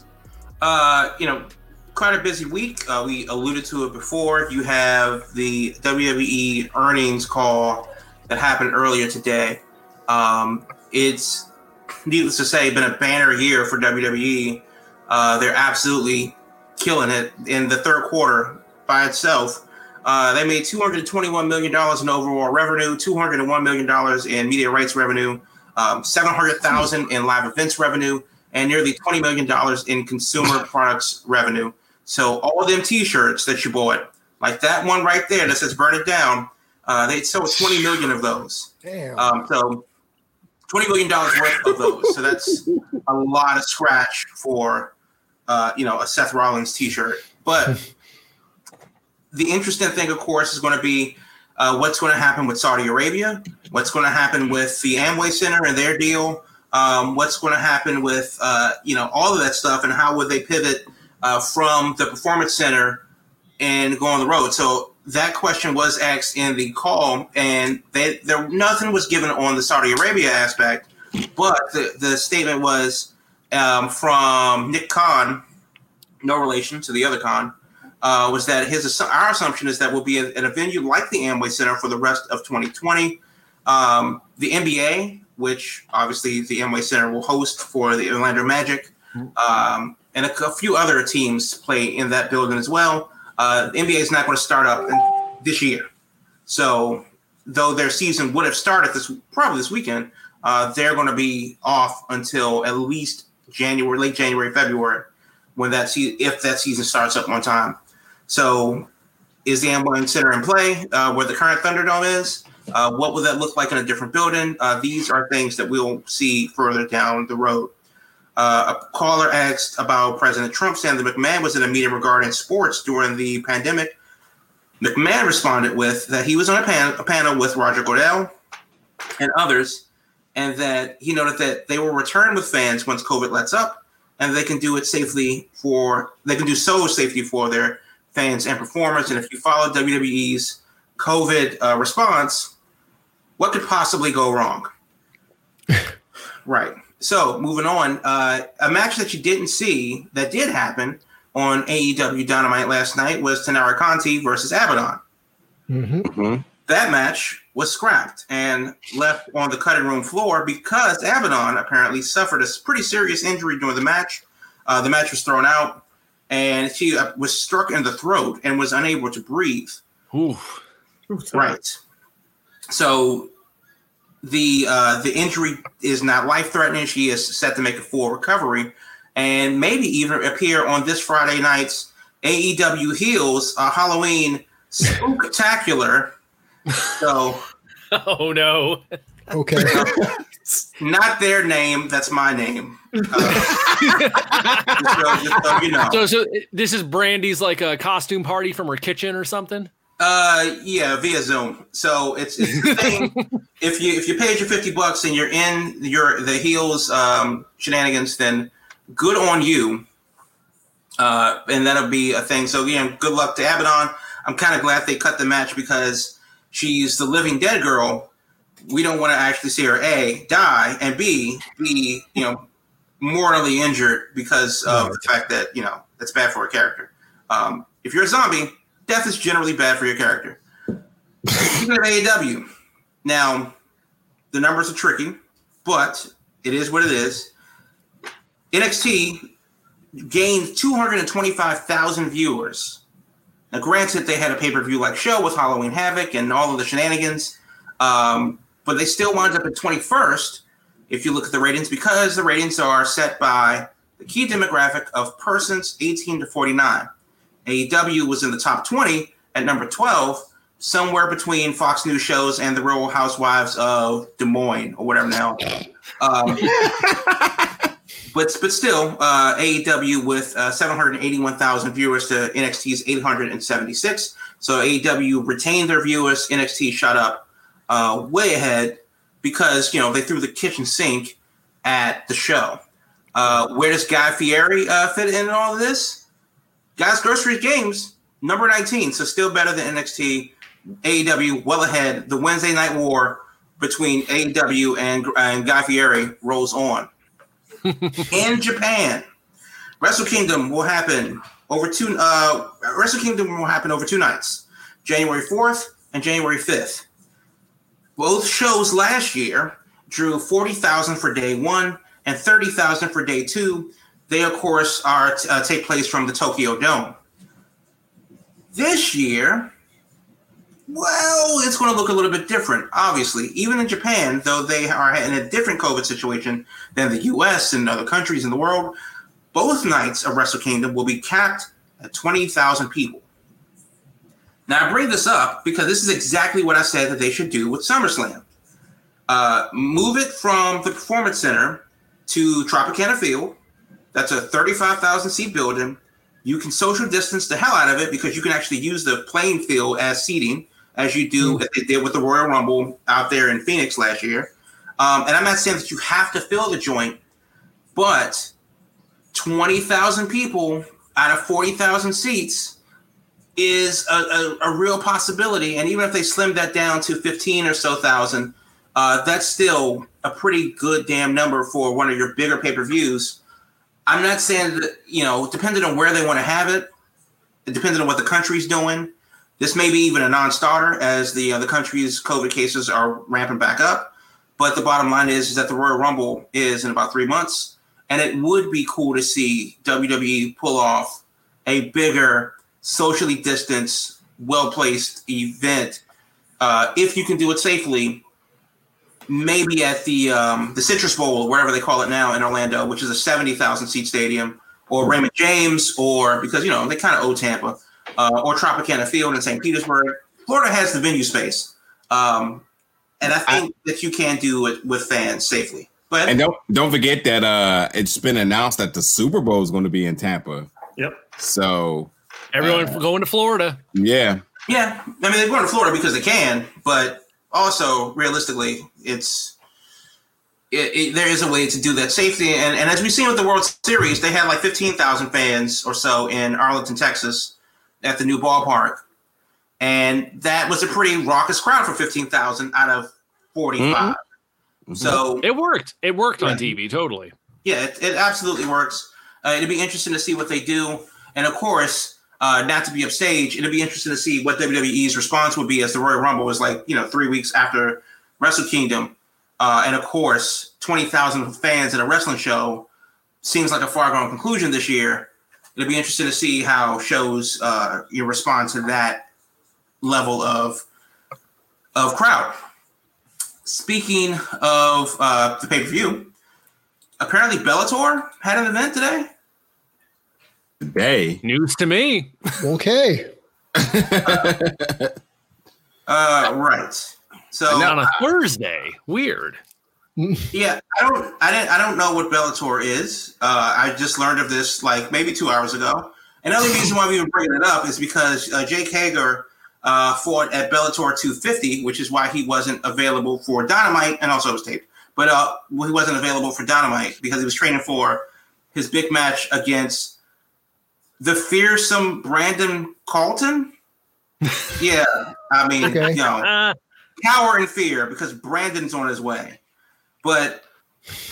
uh, you know, quite a busy week. Uh, we alluded to it before. You have the WWE earnings call that happened earlier today. Um, it's needless to say, been a banner year for WWE. Uh, they're absolutely killing it in the third quarter by itself. Uh, they made $221 million in overall revenue, $201 million in media rights revenue, um, 700000 in live events revenue, and nearly $20 million in consumer products revenue. So all of them t-shirts that you bought, like that one right there that says burn it down, uh, they sold 20 million of those. Damn. Um, so $20 million worth of those. So that's a lot of scratch for, uh, you know, a Seth Rollins t-shirt. But the interesting thing, of course, is going to be uh, what's going to happen with Saudi Arabia, what's going to happen with the Amway Center and their deal, um, what's going to happen with uh, you know all of that stuff, and how would they pivot uh, from the Performance Center and go on the road. So that question was asked in the call, and they, there nothing was given on the Saudi Arabia aspect, but the, the statement was um, from Nick Khan, no relation to the other Khan, uh, was that his our assumption is that we'll be at a venue like the Amway Center for the rest of 2020. Um, the NBA, which obviously the Amway Center will host for the Orlando Magic, um, and a, a, few other teams play in that building as well. Uh, the NBA is not going to start up in, this year, so though their season would have started this probably this weekend, uh, they're going to be off until at least January, late January, February, when that se- if that season starts up on time. So, is the Amway Center in play uh, where the current Thunderdome is? Uh, what would that look like in a different building? Uh, these are things that we'll see further down the road. Uh, a caller asked about President Trump saying that McMahon was in a meeting regarding sports during the pandemic. McMahon responded with that he was on a, pan- a panel with Roger Goodell and others, and that he noted that they will return with fans once COVID lets up, and they can do it safely for they can do so safely for their fans and performers. And if you follow WWE's COVID uh, response, what could possibly go wrong? right. So moving on, uh, a match that you didn't see that did happen on AEW Dynamite last night was Taynara Conti versus Abaddon. Mm-hmm. Mm-hmm. That match was scrapped and left on the cutting room floor because Abaddon apparently suffered a pretty serious injury during the match. Uh, the match was thrown out, and she uh, was struck in the throat and was unable to breathe. Ooh. Right. So the uh, the injury is not life threatening. She is set to make a full recovery, and maybe even appear on this Friday night's AEW Heels uh, Halloween Spooktacular. so, oh no. Okay. not their name. That's my name. Uh, so, just so you know. So, so this is Brandi's like a costume party from her kitchen or something. Uh, yeah, via Zoom. So it's, it's the thing. if you if you paid your fifty bucks and you're in your the heels um, shenanigans, then good on you. Uh, and that'll be a thing. So again, good luck to Abaddon. I'm kind of glad they cut the match because she's the living dead girl. We don't want to actually see her a die and b be you know mortally injured because of the fact that you know that's bad for a character. Um, if you're a zombie, death is generally bad for your character. Speaking of AEW, now the numbers are tricky, but it is what it is. NXT gained 225,000 viewers. Now, granted, they had a pay per view like show with Halloween Havoc and all of the shenanigans, um, but they still wound up at 21st if you look at the ratings because the ratings are set by the key demographic of persons 18 to 49. AEW was in the top 20 at number 12, somewhere between Fox News shows and the Real Housewives of Des Moines or whatever now. Um, but but still, uh, AEW with uh, 781,000 viewers to NXT's 876. So AEW retained their viewers. NXT shot up uh, way ahead because you know they threw the kitchen sink at the show. Uh, where does Guy Fieri uh, fit in all of this? Guys, Groceries Games, number 19. So still better than NXT. AEW well ahead. The Wednesday night war between AEW and, and Guy Fieri rolls on. In Japan, Wrestle Kingdom will happen over two. Uh, Wrestle Kingdom will happen over two nights, January 4th and January 5th. Both shows last year drew 40,000 for day one and 30,000 for day two, they, of course, are uh, take place from the Tokyo Dome. This year, well, it's going to look a little bit different. Obviously, even in Japan, though they are in a different COVID situation than the U.S. and other countries in the world, both nights of Wrestle Kingdom will be capped at twenty thousand people. Now, I bring this up because this is exactly what I said that they should do with SummerSlam. Uh, move it from the Performance Center to Tropicana Field that's a 35,000 seat building. You can social distance the hell out of it because you can actually use the playing field as seating, as you do, mm-hmm. as they did with the Royal Rumble out there in Phoenix last year. Um, and I'm not saying that you have to fill the joint, but 20,000 people out of 40,000 seats is a, a, a, real possibility. And even if they slim that down to 15 or so thousand, uh, that's still a pretty good damn number for one of your bigger pay per views. I'm not saying that, you know, depending on where they want to have it, depending on what the country's doing, this may be even a non-starter as the uh, the country's COVID cases are ramping back up. But the bottom line is, is that the Royal Rumble is in about three months. and it would be cool to see WWE pull off a bigger, socially distanced, well placed event. Uh, if you can do it safely, maybe at the um, the Citrus Bowl, or wherever they call it now in Orlando, which is a seventy thousand seat stadium, or Raymond James, or because you know they kind of owe Tampa, uh, or Tropicana Field in St. Petersburg. Florida has the venue space, um, and I think I, that you can do it with fans safely. But and don't don't forget that uh, it's been announced that the Super Bowl is going to be in Tampa. Yep. So everyone uh, going to Florida. Yeah. Yeah, I mean they're going to Florida because they can, but also realistically, it's it, it, there is a way to do that safely. And, and as we've seen with the World Series, they had like 15,000 fans or so in Arlington, Texas at the new ballpark. And that was a pretty raucous crowd for 15,000 out of 45. Mm-hmm. So it worked. It worked yeah. on TV, totally. Yeah, it, it absolutely works. Uh, it'd be interesting to see what they do. And of course, uh, not to be upstage, it'd be interesting to see what WWE's response would be as the Royal Rumble was like, you know, three weeks after Wrestle Kingdom. Uh, and of course, 20,000 fans at a wrestling show seems like a far gone conclusion this year. It'll be interesting to see how shows uh, you respond to that level of of crowd. Speaking of uh, the pay per view, apparently Bellator had an event today. Today, news to me. okay. uh, right. So on a Thursday, weird. Yeah, I don't, I didn't, I don't know what Bellator is. Uh, I just learned of this like maybe two hours ago. And the reason why we even bringing it up is because uh, Jake Hager uh, fought at Bellator 250, which is why he wasn't available for Dynamite, and also it was taped. But uh, he wasn't available for Dynamite because he was training for his big match against the fearsome Brandon Calton. yeah, I mean, okay. you know, cower in fear because Brandon's on his way. But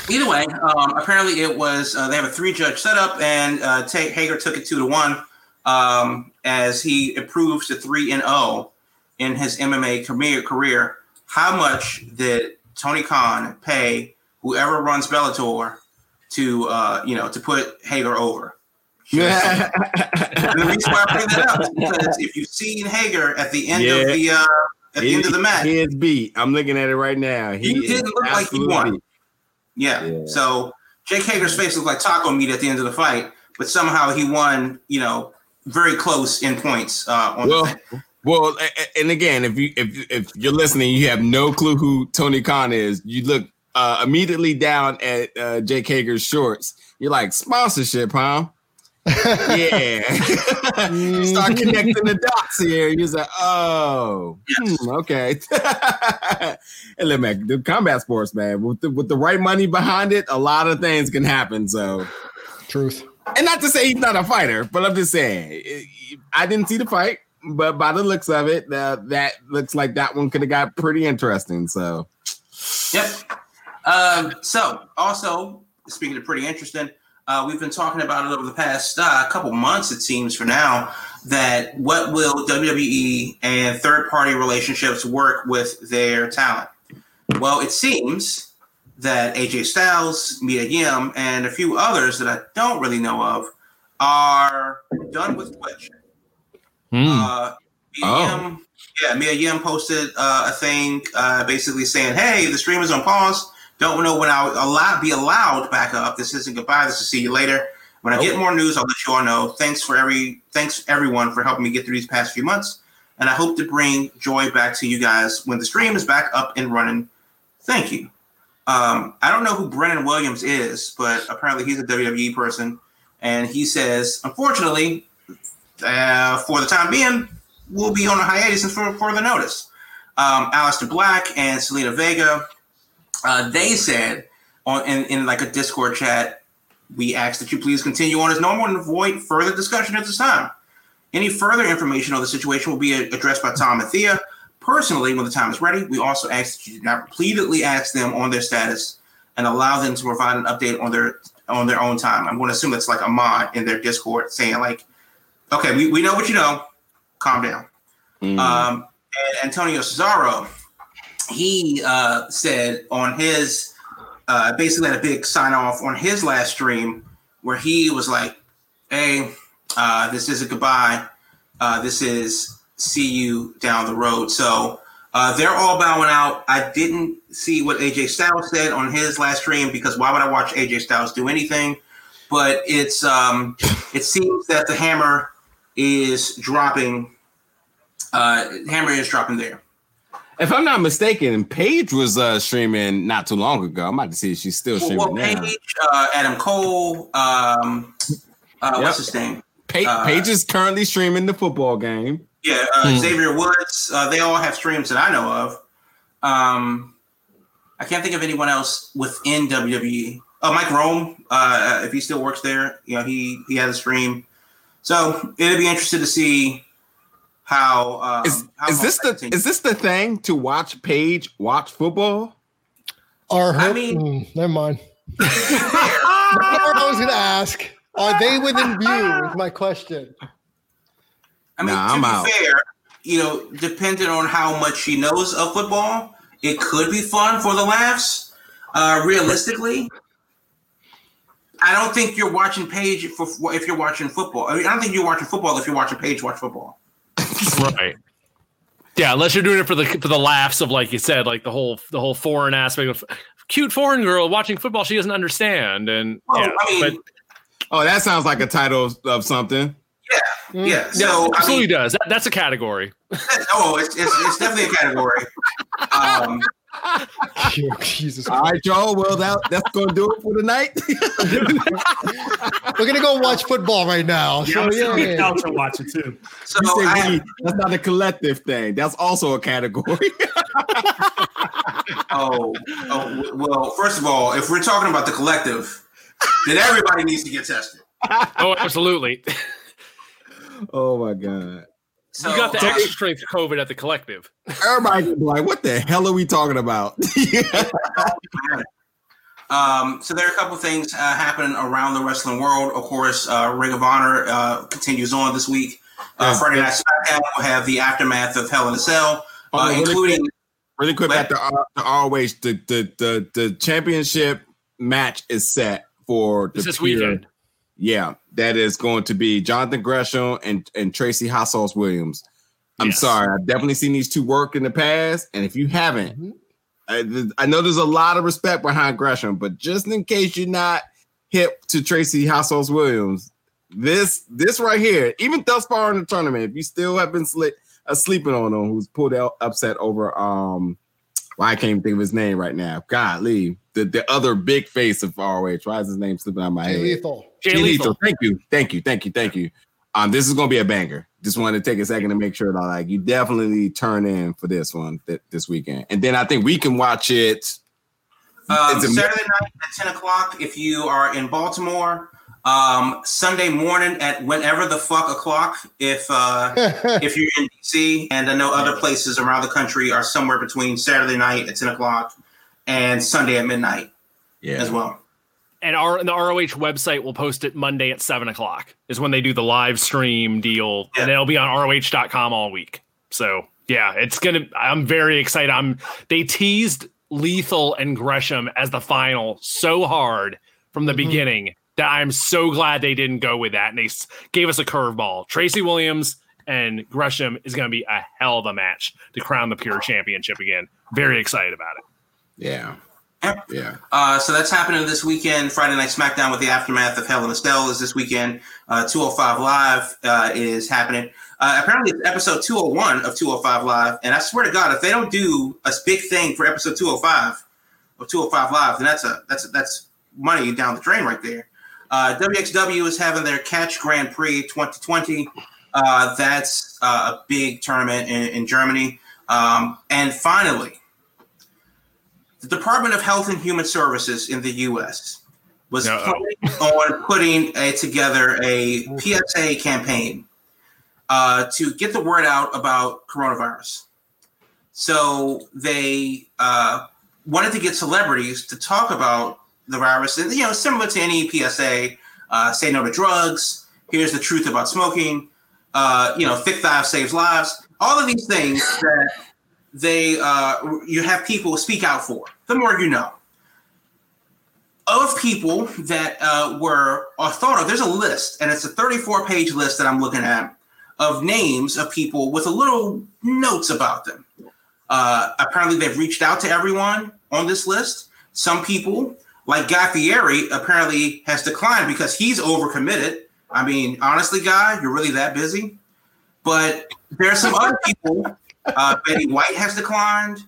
either way, um, apparently it was uh, they have a three judge setup, and uh, T- Hager took it two to one um, as he improves to three and zero oh in his MMA career. Career. How much did Tony Khan pay whoever runs Bellator to uh, you know to put Hager over? Yeah. the reason why I bring that up is because if you've seen Hager at the end yeah. of the uh, at the end of the match. He is beat. I'm looking at it right now. He, he didn't look like he won. Yeah. yeah. So Jake Hager's face looked like taco meat at the end of the fight, but somehow he won. You know, very close in points. Uh, well, well, and again, if you if if you're listening, you have no clue who Tony Khan is. You look uh, immediately down at uh, Jake Hager's shorts. You're like sponsorship, huh? Yeah. Start connecting the dots here. You're like, oh, yes. hmm, okay. and look, man, the combat sports, man, with the, with the right money behind it, a lot of things can happen. So, truth. And not to say he's not a fighter, but I'm just saying, I didn't see the fight, but by the looks of it, uh, that looks like that one could have got pretty interesting. So, yep. Um, so, also, speaking of pretty interesting, uh, we've been talking about it over the past uh, couple months, it seems, for now, that what will WWE and third party relationships work with their talent? Well, it seems that AJ Styles, Mia Yim, and a few others that I don't really know of are done with Twitch. Mm. Uh, Mia oh. Yim, yeah, Mia Yim posted uh, a thing uh, basically saying, hey, the stream is on pause don't know when I'll allow, be allowed back up. This isn't goodbye. This is see you later. When I get more news, I'll let you all know. Thanks for every thanks everyone for helping me get through these past few months. And I hope to bring joy back to you guys when the stream is back up and running. Thank you. Um, I don't know who Brennan Williams is, but apparently he's a WWE person. And he says, unfortunately, uh, for the time being, we'll be on a hiatus for further notice. Um, Aleister Black and Zelina Vega uh, they said on in, in like a Discord chat, we ask that you please continue on as normal and avoid further discussion at this time. Any further information on the situation will be addressed by Tom and Thea personally when the time is ready. We also ask that you do not repeatedly ask them on their status and allow them to provide an update on their on their own time. I'm going to assume that's like a mod in their Discord saying like, okay, we, we know what you know, calm down. Mm. Um, and Antonio Cesaro he uh, said on his uh, basically had a big sign off on his last stream where he was like, "Hey, uh, this is a goodbye. Uh, this is see you down the road." So uh, they're all bowing out. I didn't see what AJ Styles said on his last stream because why would I watch AJ Styles do anything? But it's um, it seems that the hammer is dropping. Uh, hammer is dropping there. If I'm not mistaken, Paige was uh, streaming not too long ago. I'm about to see if she's still streaming well, now. Paige, uh, Adam Cole, um, uh, Yep. what's his name? Pa- uh, Paige is currently streaming the football game. Yeah, uh, Hmm. Xavier Woods. Uh, they all have streams that I know of. Um, I can't think of anyone else within WWE. Oh, Mike Rome, uh, if he still works there, you know, he he has a stream. So it'd be interesting to see how. Um, Is how is this the is this the thing to watch Paige watch football? Are her? I mean- mm, never mind. I was going to ask. Are they within view? Is my question. I mean, Nah, to I'm be out. fair, you know, depending on how much she knows of football, it could be fun for the laughs. Uh, realistically, I don't think you're watching Paige for if you're watching football. I mean, I don't think you're watching football if you're watching Paige watch football. Right. Yeah, unless you're doing it for the for the laughs of like you said, like the whole the whole foreign aspect of cute foreign girl watching football she doesn't understand and Well, yeah, I mean, Oh, that sounds like a title of, of something. Yeah, yeah. but So I absolutely mean, does. That, that's a category. oh, it's, it's, it's definitely a category. Um, Jesus. All right, Joel. Well, that that's gonna do it for tonight. We're going to go watch football right now. Yeah, So, yeah, on the yeah. couch and watch it too. so you say I, we, that's not a collective thing. That's also a category. oh, oh, well, first of all, if we're talking about the collective, then everybody needs to get tested. Oh, absolutely. oh my god. So, you got the uh, extra strength COVID at the collective. Everybody can be like, what the hell are we talking about? Um, so there are a couple things uh, happening around the wrestling world. Of course, uh, Ring of Honor uh, continues on this week. Uh, Yeah. Friday Night SmackDown will have the aftermath of Hell in a Cell, Oh, uh, really including really quick What? at the, R- the ROH, the, the the the championship match is set for the this pure- weekend. Yeah, that is going to be Jonathan Gresham and and Tracy Hot Sauce Williams. I'm Yes. sorry, I've definitely seen these two work in the past, and if you haven't, Mhm. I, I know there's a lot of respect behind Gresham, but just in case you're not hip to Tracy Hot Sauce Williams, this this right here, even thus far in the tournament, if you still have been sli- uh, sleeping on him, who's pulled out upset over um, well, I can't even think of his name right now. Golly, the the other big face of ROH. Why is his name slipping out my Jay head? Lethal. Jay Jay Lethal. Lethal. Thank you, thank you, thank you, thank you. Um, this is gonna be a banger. Just wanted to take a second to make sure that like you definitely turn in for this one th- this weekend, and then I think we can watch it. um, Is Saturday night at 10 o'clock if you are in Baltimore. Um, Sunday morning at whenever the fuck o'clock if uh, if you're in DC, and I know other places around the country are somewhere between Saturday night at 10 o'clock and Sunday at midnight Yeah, as well. And our the ROH website will post it Monday at seven o'clock is when they do the live stream deal, and it'll be on ROH.com all week. So yeah, it's gonna. I'm very excited. I'm. They teased Lethal and Gresham as the final so hard from the Mhm. beginning that I'm so glad they didn't go with that, and they gave us a curveball. Tracy Williams and Gresham is going to be a hell of a match to crown the Pure Championship again. Very excited about it. Yeah, Yep. Yeah. Uh, so that's happening this weekend. Friday Night SmackDown with the aftermath of Hell in a Cell is this weekend. Uh, 205 Live uh, is happening. Uh, apparently, it's episode 201 of 205 Live. And I swear to God, if they don't do a big thing for episode 205 of 205 Live, then that's a that's that's money down the drain right there. Uh, WXW is having their Catch Grand Prix 2020. Uh, that's uh, a big tournament in, in Germany. Um, and finally, the Department of Health and Human Services in the U.S. was planning on putting a, together a PSA campaign uh, to get the word out about coronavirus. So they uh, wanted to get celebrities to talk about the virus, and you know, similar to any PSA, uh, say no to drugs. Here's the truth about smoking. Uh, you know, thick thighs saves lives. All of these things that they uh, you have people speak out for. The more you know. of people that uh, were are thought of. There's a list, and it's a 34 page list that I'm looking at of names of people with a little notes about them. Uh, apparently, they've reached out to everyone on this list. Some people, like Guy Fieri, apparently has declined because he's overcommitted. I mean, honestly, Guy, you're really that busy. But there are some other people. Uh, Betty White has declined.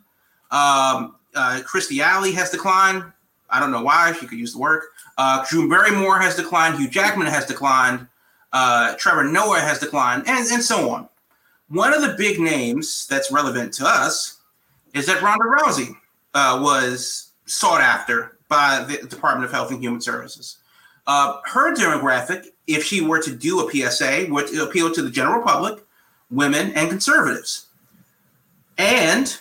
Um, uh, Kirstie Alley has declined. I don't know why. She could use the work. Uh, Drew Barrymore has declined. Hugh Jackman has declined. Uh, Trevor Noah has declined, and, and so on. One of the big names that's relevant to us is that Ronda Rousey uh, was sought after by the Department of Health and Human Services. Uh, her demographic, if she were to do a PSA, would appeal to the general public, women, and conservatives. And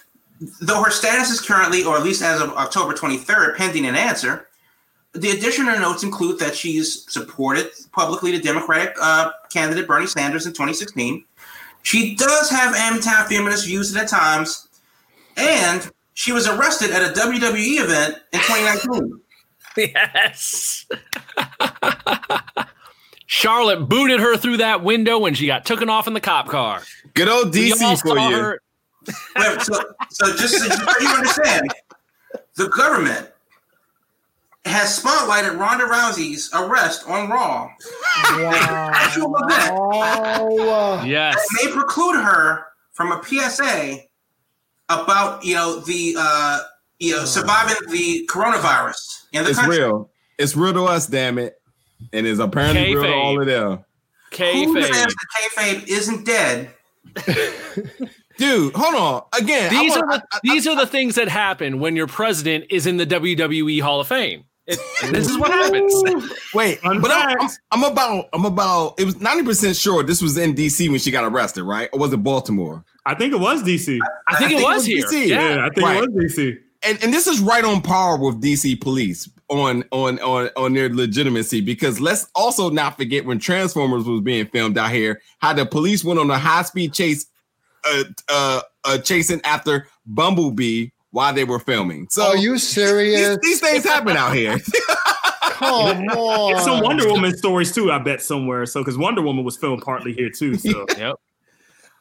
though her status is currently, or at least as of October 23rd, pending an answer, the additional notes include that she's supported publicly the Democratic uh, candidate Bernie Sanders in 2016. She does have anti-feminist views at times, and she was arrested at a WWE event in 2019. Yes. Charlotte booted her through that window when she got taken off in the cop car. Good old DC for you. Her. So, so just so you understand, the government has spotlighted Ronda Rousey's arrest on Raw. Wow. Actual event. Yes. That may preclude her from a PSA about you know the uh, you know surviving the coronavirus in the it's country. real. It's real to us, damn it, and it's apparently Kayfabe. real to all of them. Who says Kayfabe. the kayfabe isn't dead? Dude, hold on. Again, These want- are the I- I- these are the things that happen when your president is in the WWE Hall of Fame. It, this is what happens. Wait, but I'm, I'm. I'm about I'm about it was 90% sure this was in DC when she got arrested, right? Or was it Baltimore? I think it was DC. I think I it think was it here. DC. Yeah. Yeah, I think Right. it was DC. And and this is right on par with DC police on on on on their legitimacy because let's also not forget when Transformers was being filmed out here, how the police went on a high speed chase uh uh, uh chasing after Bumblebee while they were filming. So Are you serious? these things happen out here. Come on. It's some Wonder Woman stories too, I bet somewhere. So because Wonder Woman was filmed partly here too. So Yep.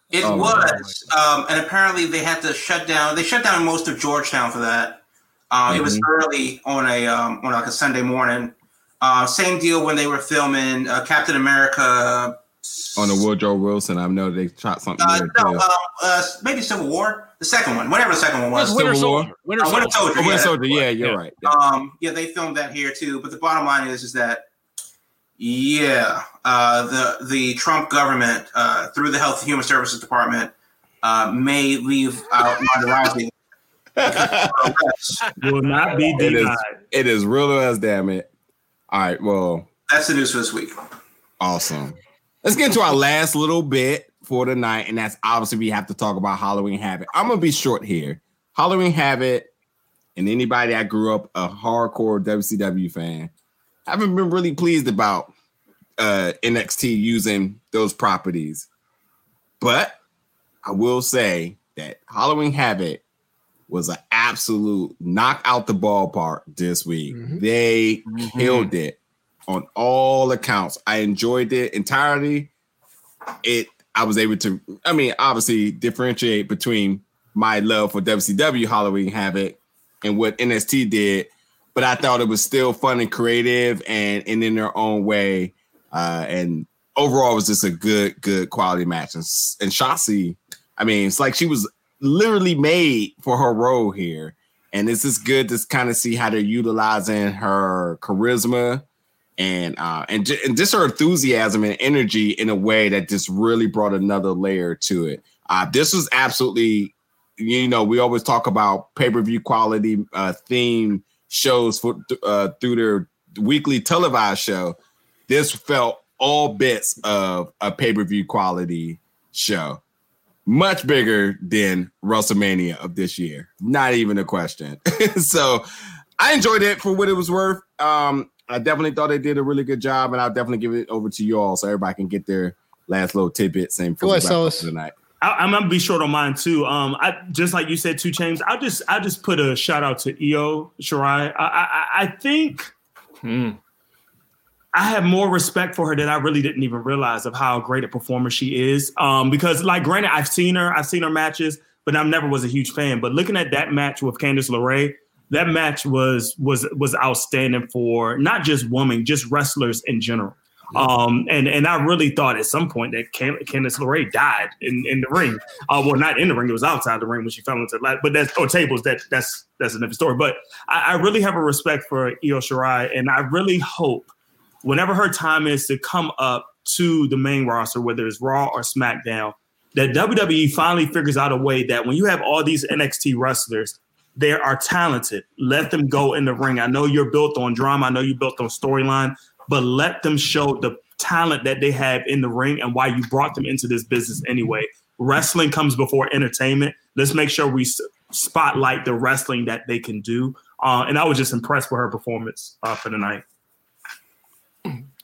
It Oh, was, um, and apparently they had to shut down. They shut down most of Georgetown for that. Uh, It was Mm-hmm. early on a um, on like a Sunday morning. Uh, same deal when they were filming uh, Captain America on the Woodrow Wilson, I know they shot something Uh, there no, too. um, uh, maybe Civil War, the second one, whatever the second one was was. Winter Civil War? Soldier. Winter Uh, Winter Soldier. Soldier. Oh, Winter yeah, Soldier, that's yeah, right. you're Yeah. right. Yeah. Um, yeah, they filmed that here too. But the bottom line is, is that yeah, uh, the the Trump government uh, through the Health and Human Services Department uh, may leave out Ronda Rousey. will not be It is, denied. it is real as damn it. All right, well, That's the news for this week. awesome. Let's get into our last little bit for tonight, and that's obviously we have to talk about Halloween Havoc. I'm gonna be short here. Halloween Havoc, and anybody that grew up a hardcore WCW fan, haven't been really pleased about uh NXT using those properties. But I will say that Halloween Havoc was an absolute knock out the ballpark this week. Mhm. They killed it on all accounts. I enjoyed it entirely. It I was able to, I mean, obviously differentiate between my love for WCW Halloween Havoc and what NXT did, but I thought it was still fun and creative and, and in their own way. Uh, and overall, it was just a good, good quality match. And, and Shotzi, I mean, it's like she was literally made for her role here. And it's just good to kind of see how they're utilizing her charisma and uh and, and just her enthusiasm and energy in a way that just really brought another layer to it. Uh this was absolutely you know, we always talk about pay-per-view quality uh theme shows for uh through their weekly televised show. This felt all bits of a pay-per-view quality show. Much bigger than WrestleMania of this year. Not even a question. so I enjoyed it for what it was worth. Um, I definitely thought they did a really good job, and I'll definitely give it over to you all so everybody can get their last little tidbits and Go ahead, Silas. tonight. I, I'm gonna be short on mine too. Um, I just like you said, two chains. I'll just I'll just put a shout out to Io Shirai. I, I I think Mm. I have more respect for her than I really didn't even realize of how great a performer she is. Um, because, like, granted, I've seen her, I've seen her matches, but I never was a huge fan. But looking at that match with Candice LeRae, that match was was was outstanding for not just women, just wrestlers in general. Um, and and I really thought at some point that Candice LeRae died in, in the ring. Uh, well, not in the ring; it was outside the ring when she fell into the but that's or tables. That that's that's a different story. But I, I really have a respect for Io Shirai, and I really hope whenever her time is to come up to the main roster, whether it's Raw or SmackDown, that WWE finally figures out a way that when you have all these NXT wrestlers, they are talented. Let them go in the ring. I know you're built on drama. I know you built on storyline, but let them show the talent that they have in the ring and why you brought them into this business anyway. Wrestling comes before entertainment. Let's make sure we spotlight the wrestling that they can do. Uh, and I was just impressed with her performance uh, for the night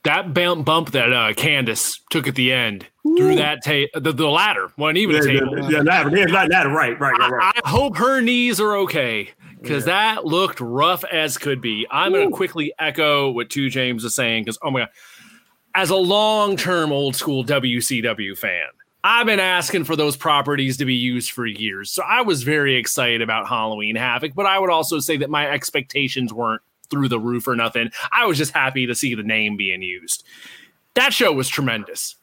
that bump that uh, Candice took at the end Ooh. through that tape, the, the ladder wasn't even yeah, a table. Yeah, ladder, yeah, ladder, right, right, right, right. I, I hope her knees are okay because yeah. that looked rough as could be. I'm going to quickly echo what Two James is saying because oh my god, as a long term old school WCW fan. I've been asking for those properties to be used for years. So I was very excited about Halloween Havoc, but I would also say that my expectations weren't through the roof or nothing. I was just happy to see the name being used. That show was tremendous.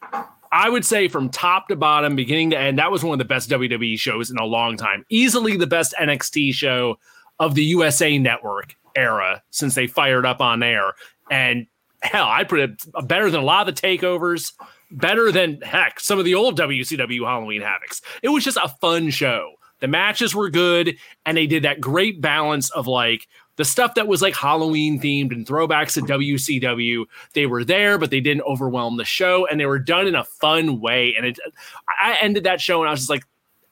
I would say from top to bottom, beginning to end, that was one of the best WWE shows in a long time. Easily the best NXT show of the USA Network era since they fired up on air. And hell, I put it better than a lot of the takeovers, better than heck, some of the old WCW Halloween Havocs. It was just a fun show. The matches were good, and they did that great balance of like the stuff that was like Halloween themed and throwbacks to WCW, they were there, but they didn't overwhelm the show and they were done in a fun way. And it, I ended that show and I was just like,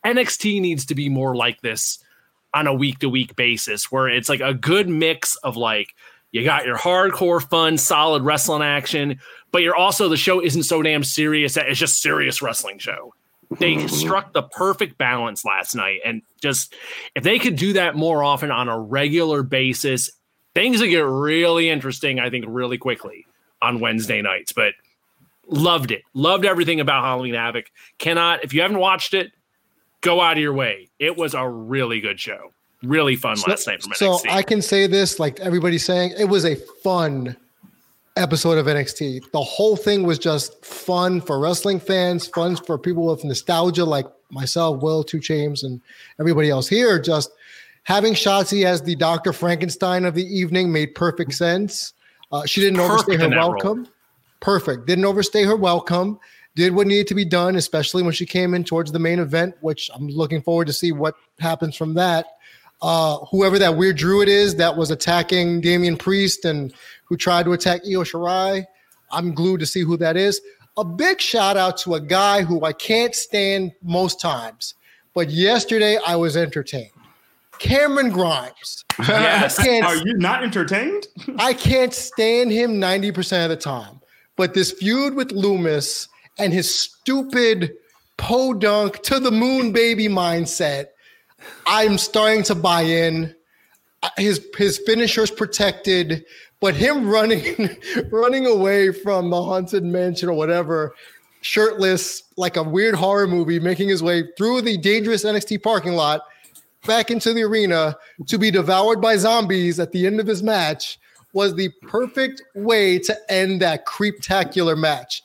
NXT needs to be more like this on a week to week basis, where it's like a good mix of like, you got your hardcore, fun, solid wrestling action, but you're also the show isn't so damn serious that it's just serious wrestling show they mm-hmm. struck the perfect balance last night. And just if they could do that more often on a regular basis, things would get really interesting, I think, really quickly on Wednesday nights. But loved it. Loved everything about Halloween Havoc. Cannot, if you haven't watched it, go out of your way. It was a really good show. Really fun so, last night from NXT. So I can say this, like everybody's saying, it was a fun episode of NXT. The whole thing was just fun for wrestling fans, fun for people with nostalgia like myself, Will, Two James, and everybody else here. Just having Shotzi as the Dr. Frankenstein of the evening made perfect sense. Uh, she didn't perfect overstay her welcome. Role. Perfect. Didn't overstay her welcome. Did what needed to be done, especially when she came in towards the main event, which I'm looking forward to see what happens from that. Uh, whoever that weird druid is that was attacking Damian Priest and who tried to attack Io Shirai. I'm glued to see who that is. A big shout out to a guy who I can't stand most times, but yesterday I was entertained. Cameron Grimes. Yes. Are you not entertained? I can't stand him 90% of the time. But this feud with Lumis and his stupid podunk to the moon baby mindset, I'm starting to buy in. His his finisher's protected. But him running, running away from the haunted mansion or whatever, shirtless, like a weird horror movie, making his way through the dangerous NXT parking lot back into the arena to be devoured by zombies at the end of his match was the perfect way to end that creeptacular match.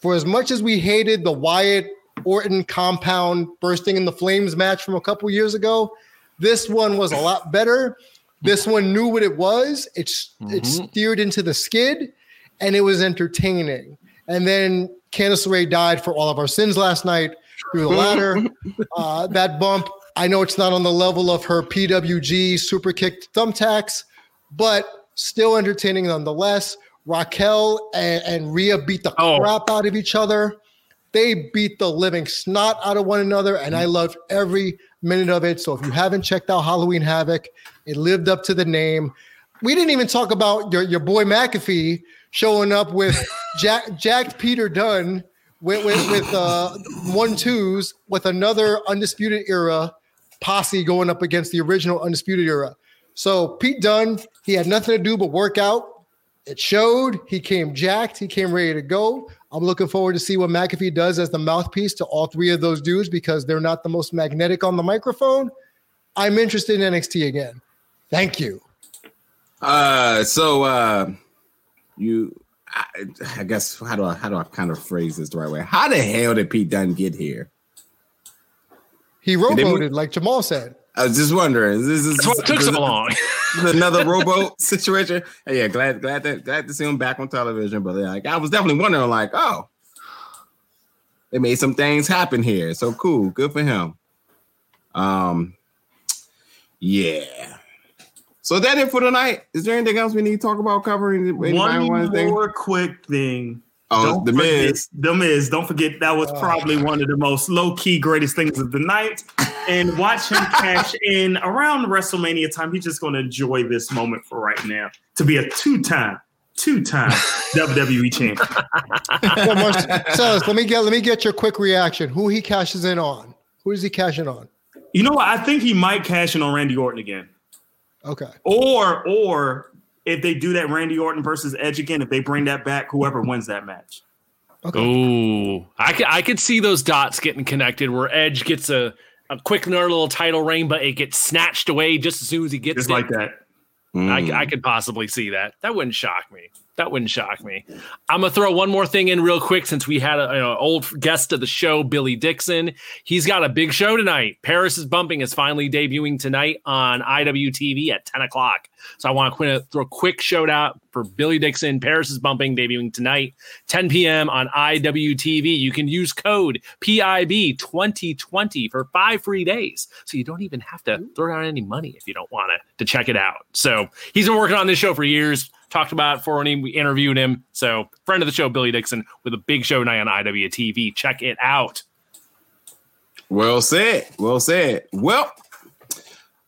For as much as we hated the Wyatt Orton compound bursting in the flames match from a couple years ago, this one was a lot better this one knew what it was. It mm-hmm. it steered into the skid, and it was entertaining. And then Candice LeRae died for all of our sins last night through the ladder. uh, that bump, I know it's not on the level of her PWG super kick thumbtacks, but still entertaining nonetheless. Raquel and, and Rhea beat the oh. crap out of each other. They beat the living snot out of one another, and I loved every minute of it. So if you haven't checked out Halloween Havoc, it lived up to the name. We didn't even talk about your, your boy McAfee showing up with Jack, jacked Peter Dunne with with, with uh, one twos with another undisputed era posse going up against the original undisputed era. So Pete Dunne, he had nothing to do but work out. It showed. He came jacked. He came ready to go. I'm looking forward to see what McAfee does as the mouthpiece to all three of those dudes because they're not the most magnetic on the microphone. I'm interested in NXT again. Thank you. Uh, so uh, you, I, I guess how do I how do I kind of phrase this the right way? How the hell did Pete Dunne get here? He rowboated, like Jamal said. I was just wondering. This is what took so long. another rowboat situation. And yeah, glad glad that glad to see him back on television. But like, I was definitely wondering, like, oh, they made some things happen here. So cool, good for him. Um, yeah. So that it for tonight. Is there anything else we need to talk about covering? One more quick thing. Oh, Don't the forget- Miz. The Miz. Don't forget that was probably one of the most low key greatest things of the night. And watch him cash in around WrestleMania time. He's just going to enjoy this moment for right now to be a two time, two time WWE champion. Well, Marce- Celis, let me get let me get your quick reaction. Who he cashes in on? Who is he cashing on? You know what? I think he might cash in on Randy Orton again. Okay. Or, or if they do that Randy Orton versus Edge again, if they bring that back, whoever wins that match. Okay. Ooh, I could I could see those dots getting connected where Edge gets a, a quick little title reign, but it gets snatched away just as soon as he gets Just it. like that. Mm. I, I could possibly see that. That wouldn't shock me. That wouldn't shock me. I'm gonna throw one more thing in real quick since we had an old guest of the show, Billy Dixon. He's got a big show tonight. Paris is bumping is finally debuting tonight on IWTV at 10 o'clock. So I want to throw a quick shout out for Billy Dixon. Paris is bumping debuting tonight, 10 p.m. on IWTV. You can use code PIB 2020 for five free days. So you don't even have to throw down any money if you don't want to to check it out. So he's been working on this show for years. Talked about it for him. We interviewed him. So friend of the show, Billy Dixon, with a big show tonight on IWTV. Check it out. Well said. Well said. Well,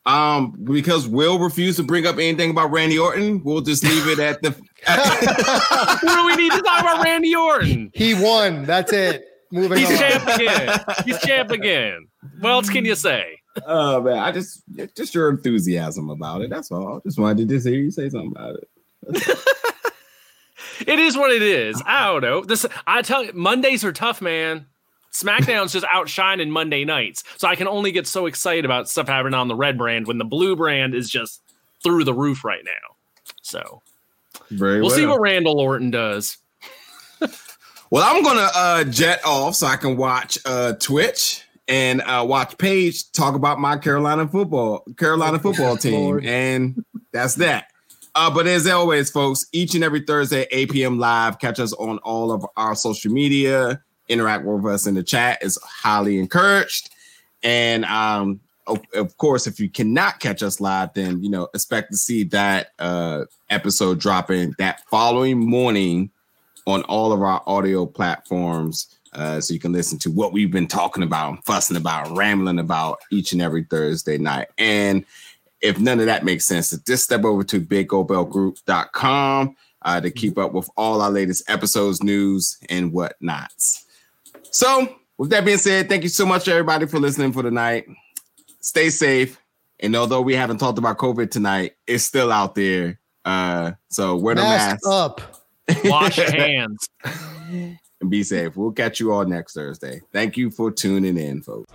um, because Will refused to bring up anything about Randy Orton, we'll just leave it at the. what do we need to talk about Randy Orton? He won. That's it. Moving He's on. champ again. He's champ again. What else can you say? Oh man, I just just your enthusiasm about it. That's all. Just wanted to just hear you say something about it. It is what it is. I don't know. This I tell you, Mondays are tough, man. SmackDown's just outshining Monday nights. So I can only get so excited about stuff happening on the red brand when the blue brand is just through the roof right now. So Very we'll well. see what Randall Orton does. Well, I'm gonna uh, jet off so I can watch uh, Twitch and uh, watch Paige talk about my Carolina football Carolina football team, and that's that. Uh, but as always, folks, each and every Thursday, 8 p.m. live. Catch us on all of our social media. Interact with us in the chat is highly encouraged. And um, of, of course, if you cannot catch us live, then you know expect to see that uh, episode dropping that following morning on all of our audio platforms. Uh, so you can listen to what we've been talking about, fussing about, rambling about each and every Thursday night. And if none of that makes sense, just step over to biggobellgroup.com uh, to keep up with all our latest episodes, news, and whatnots. So, with that being said, thank you so much, everybody, for listening for tonight. Stay safe. And although we haven't talked about COVID tonight, it's still out there. Uh, so wear the Mask mask up. Wash your hands. and be safe. We'll catch you all next Thursday. Thank you for tuning in, folks.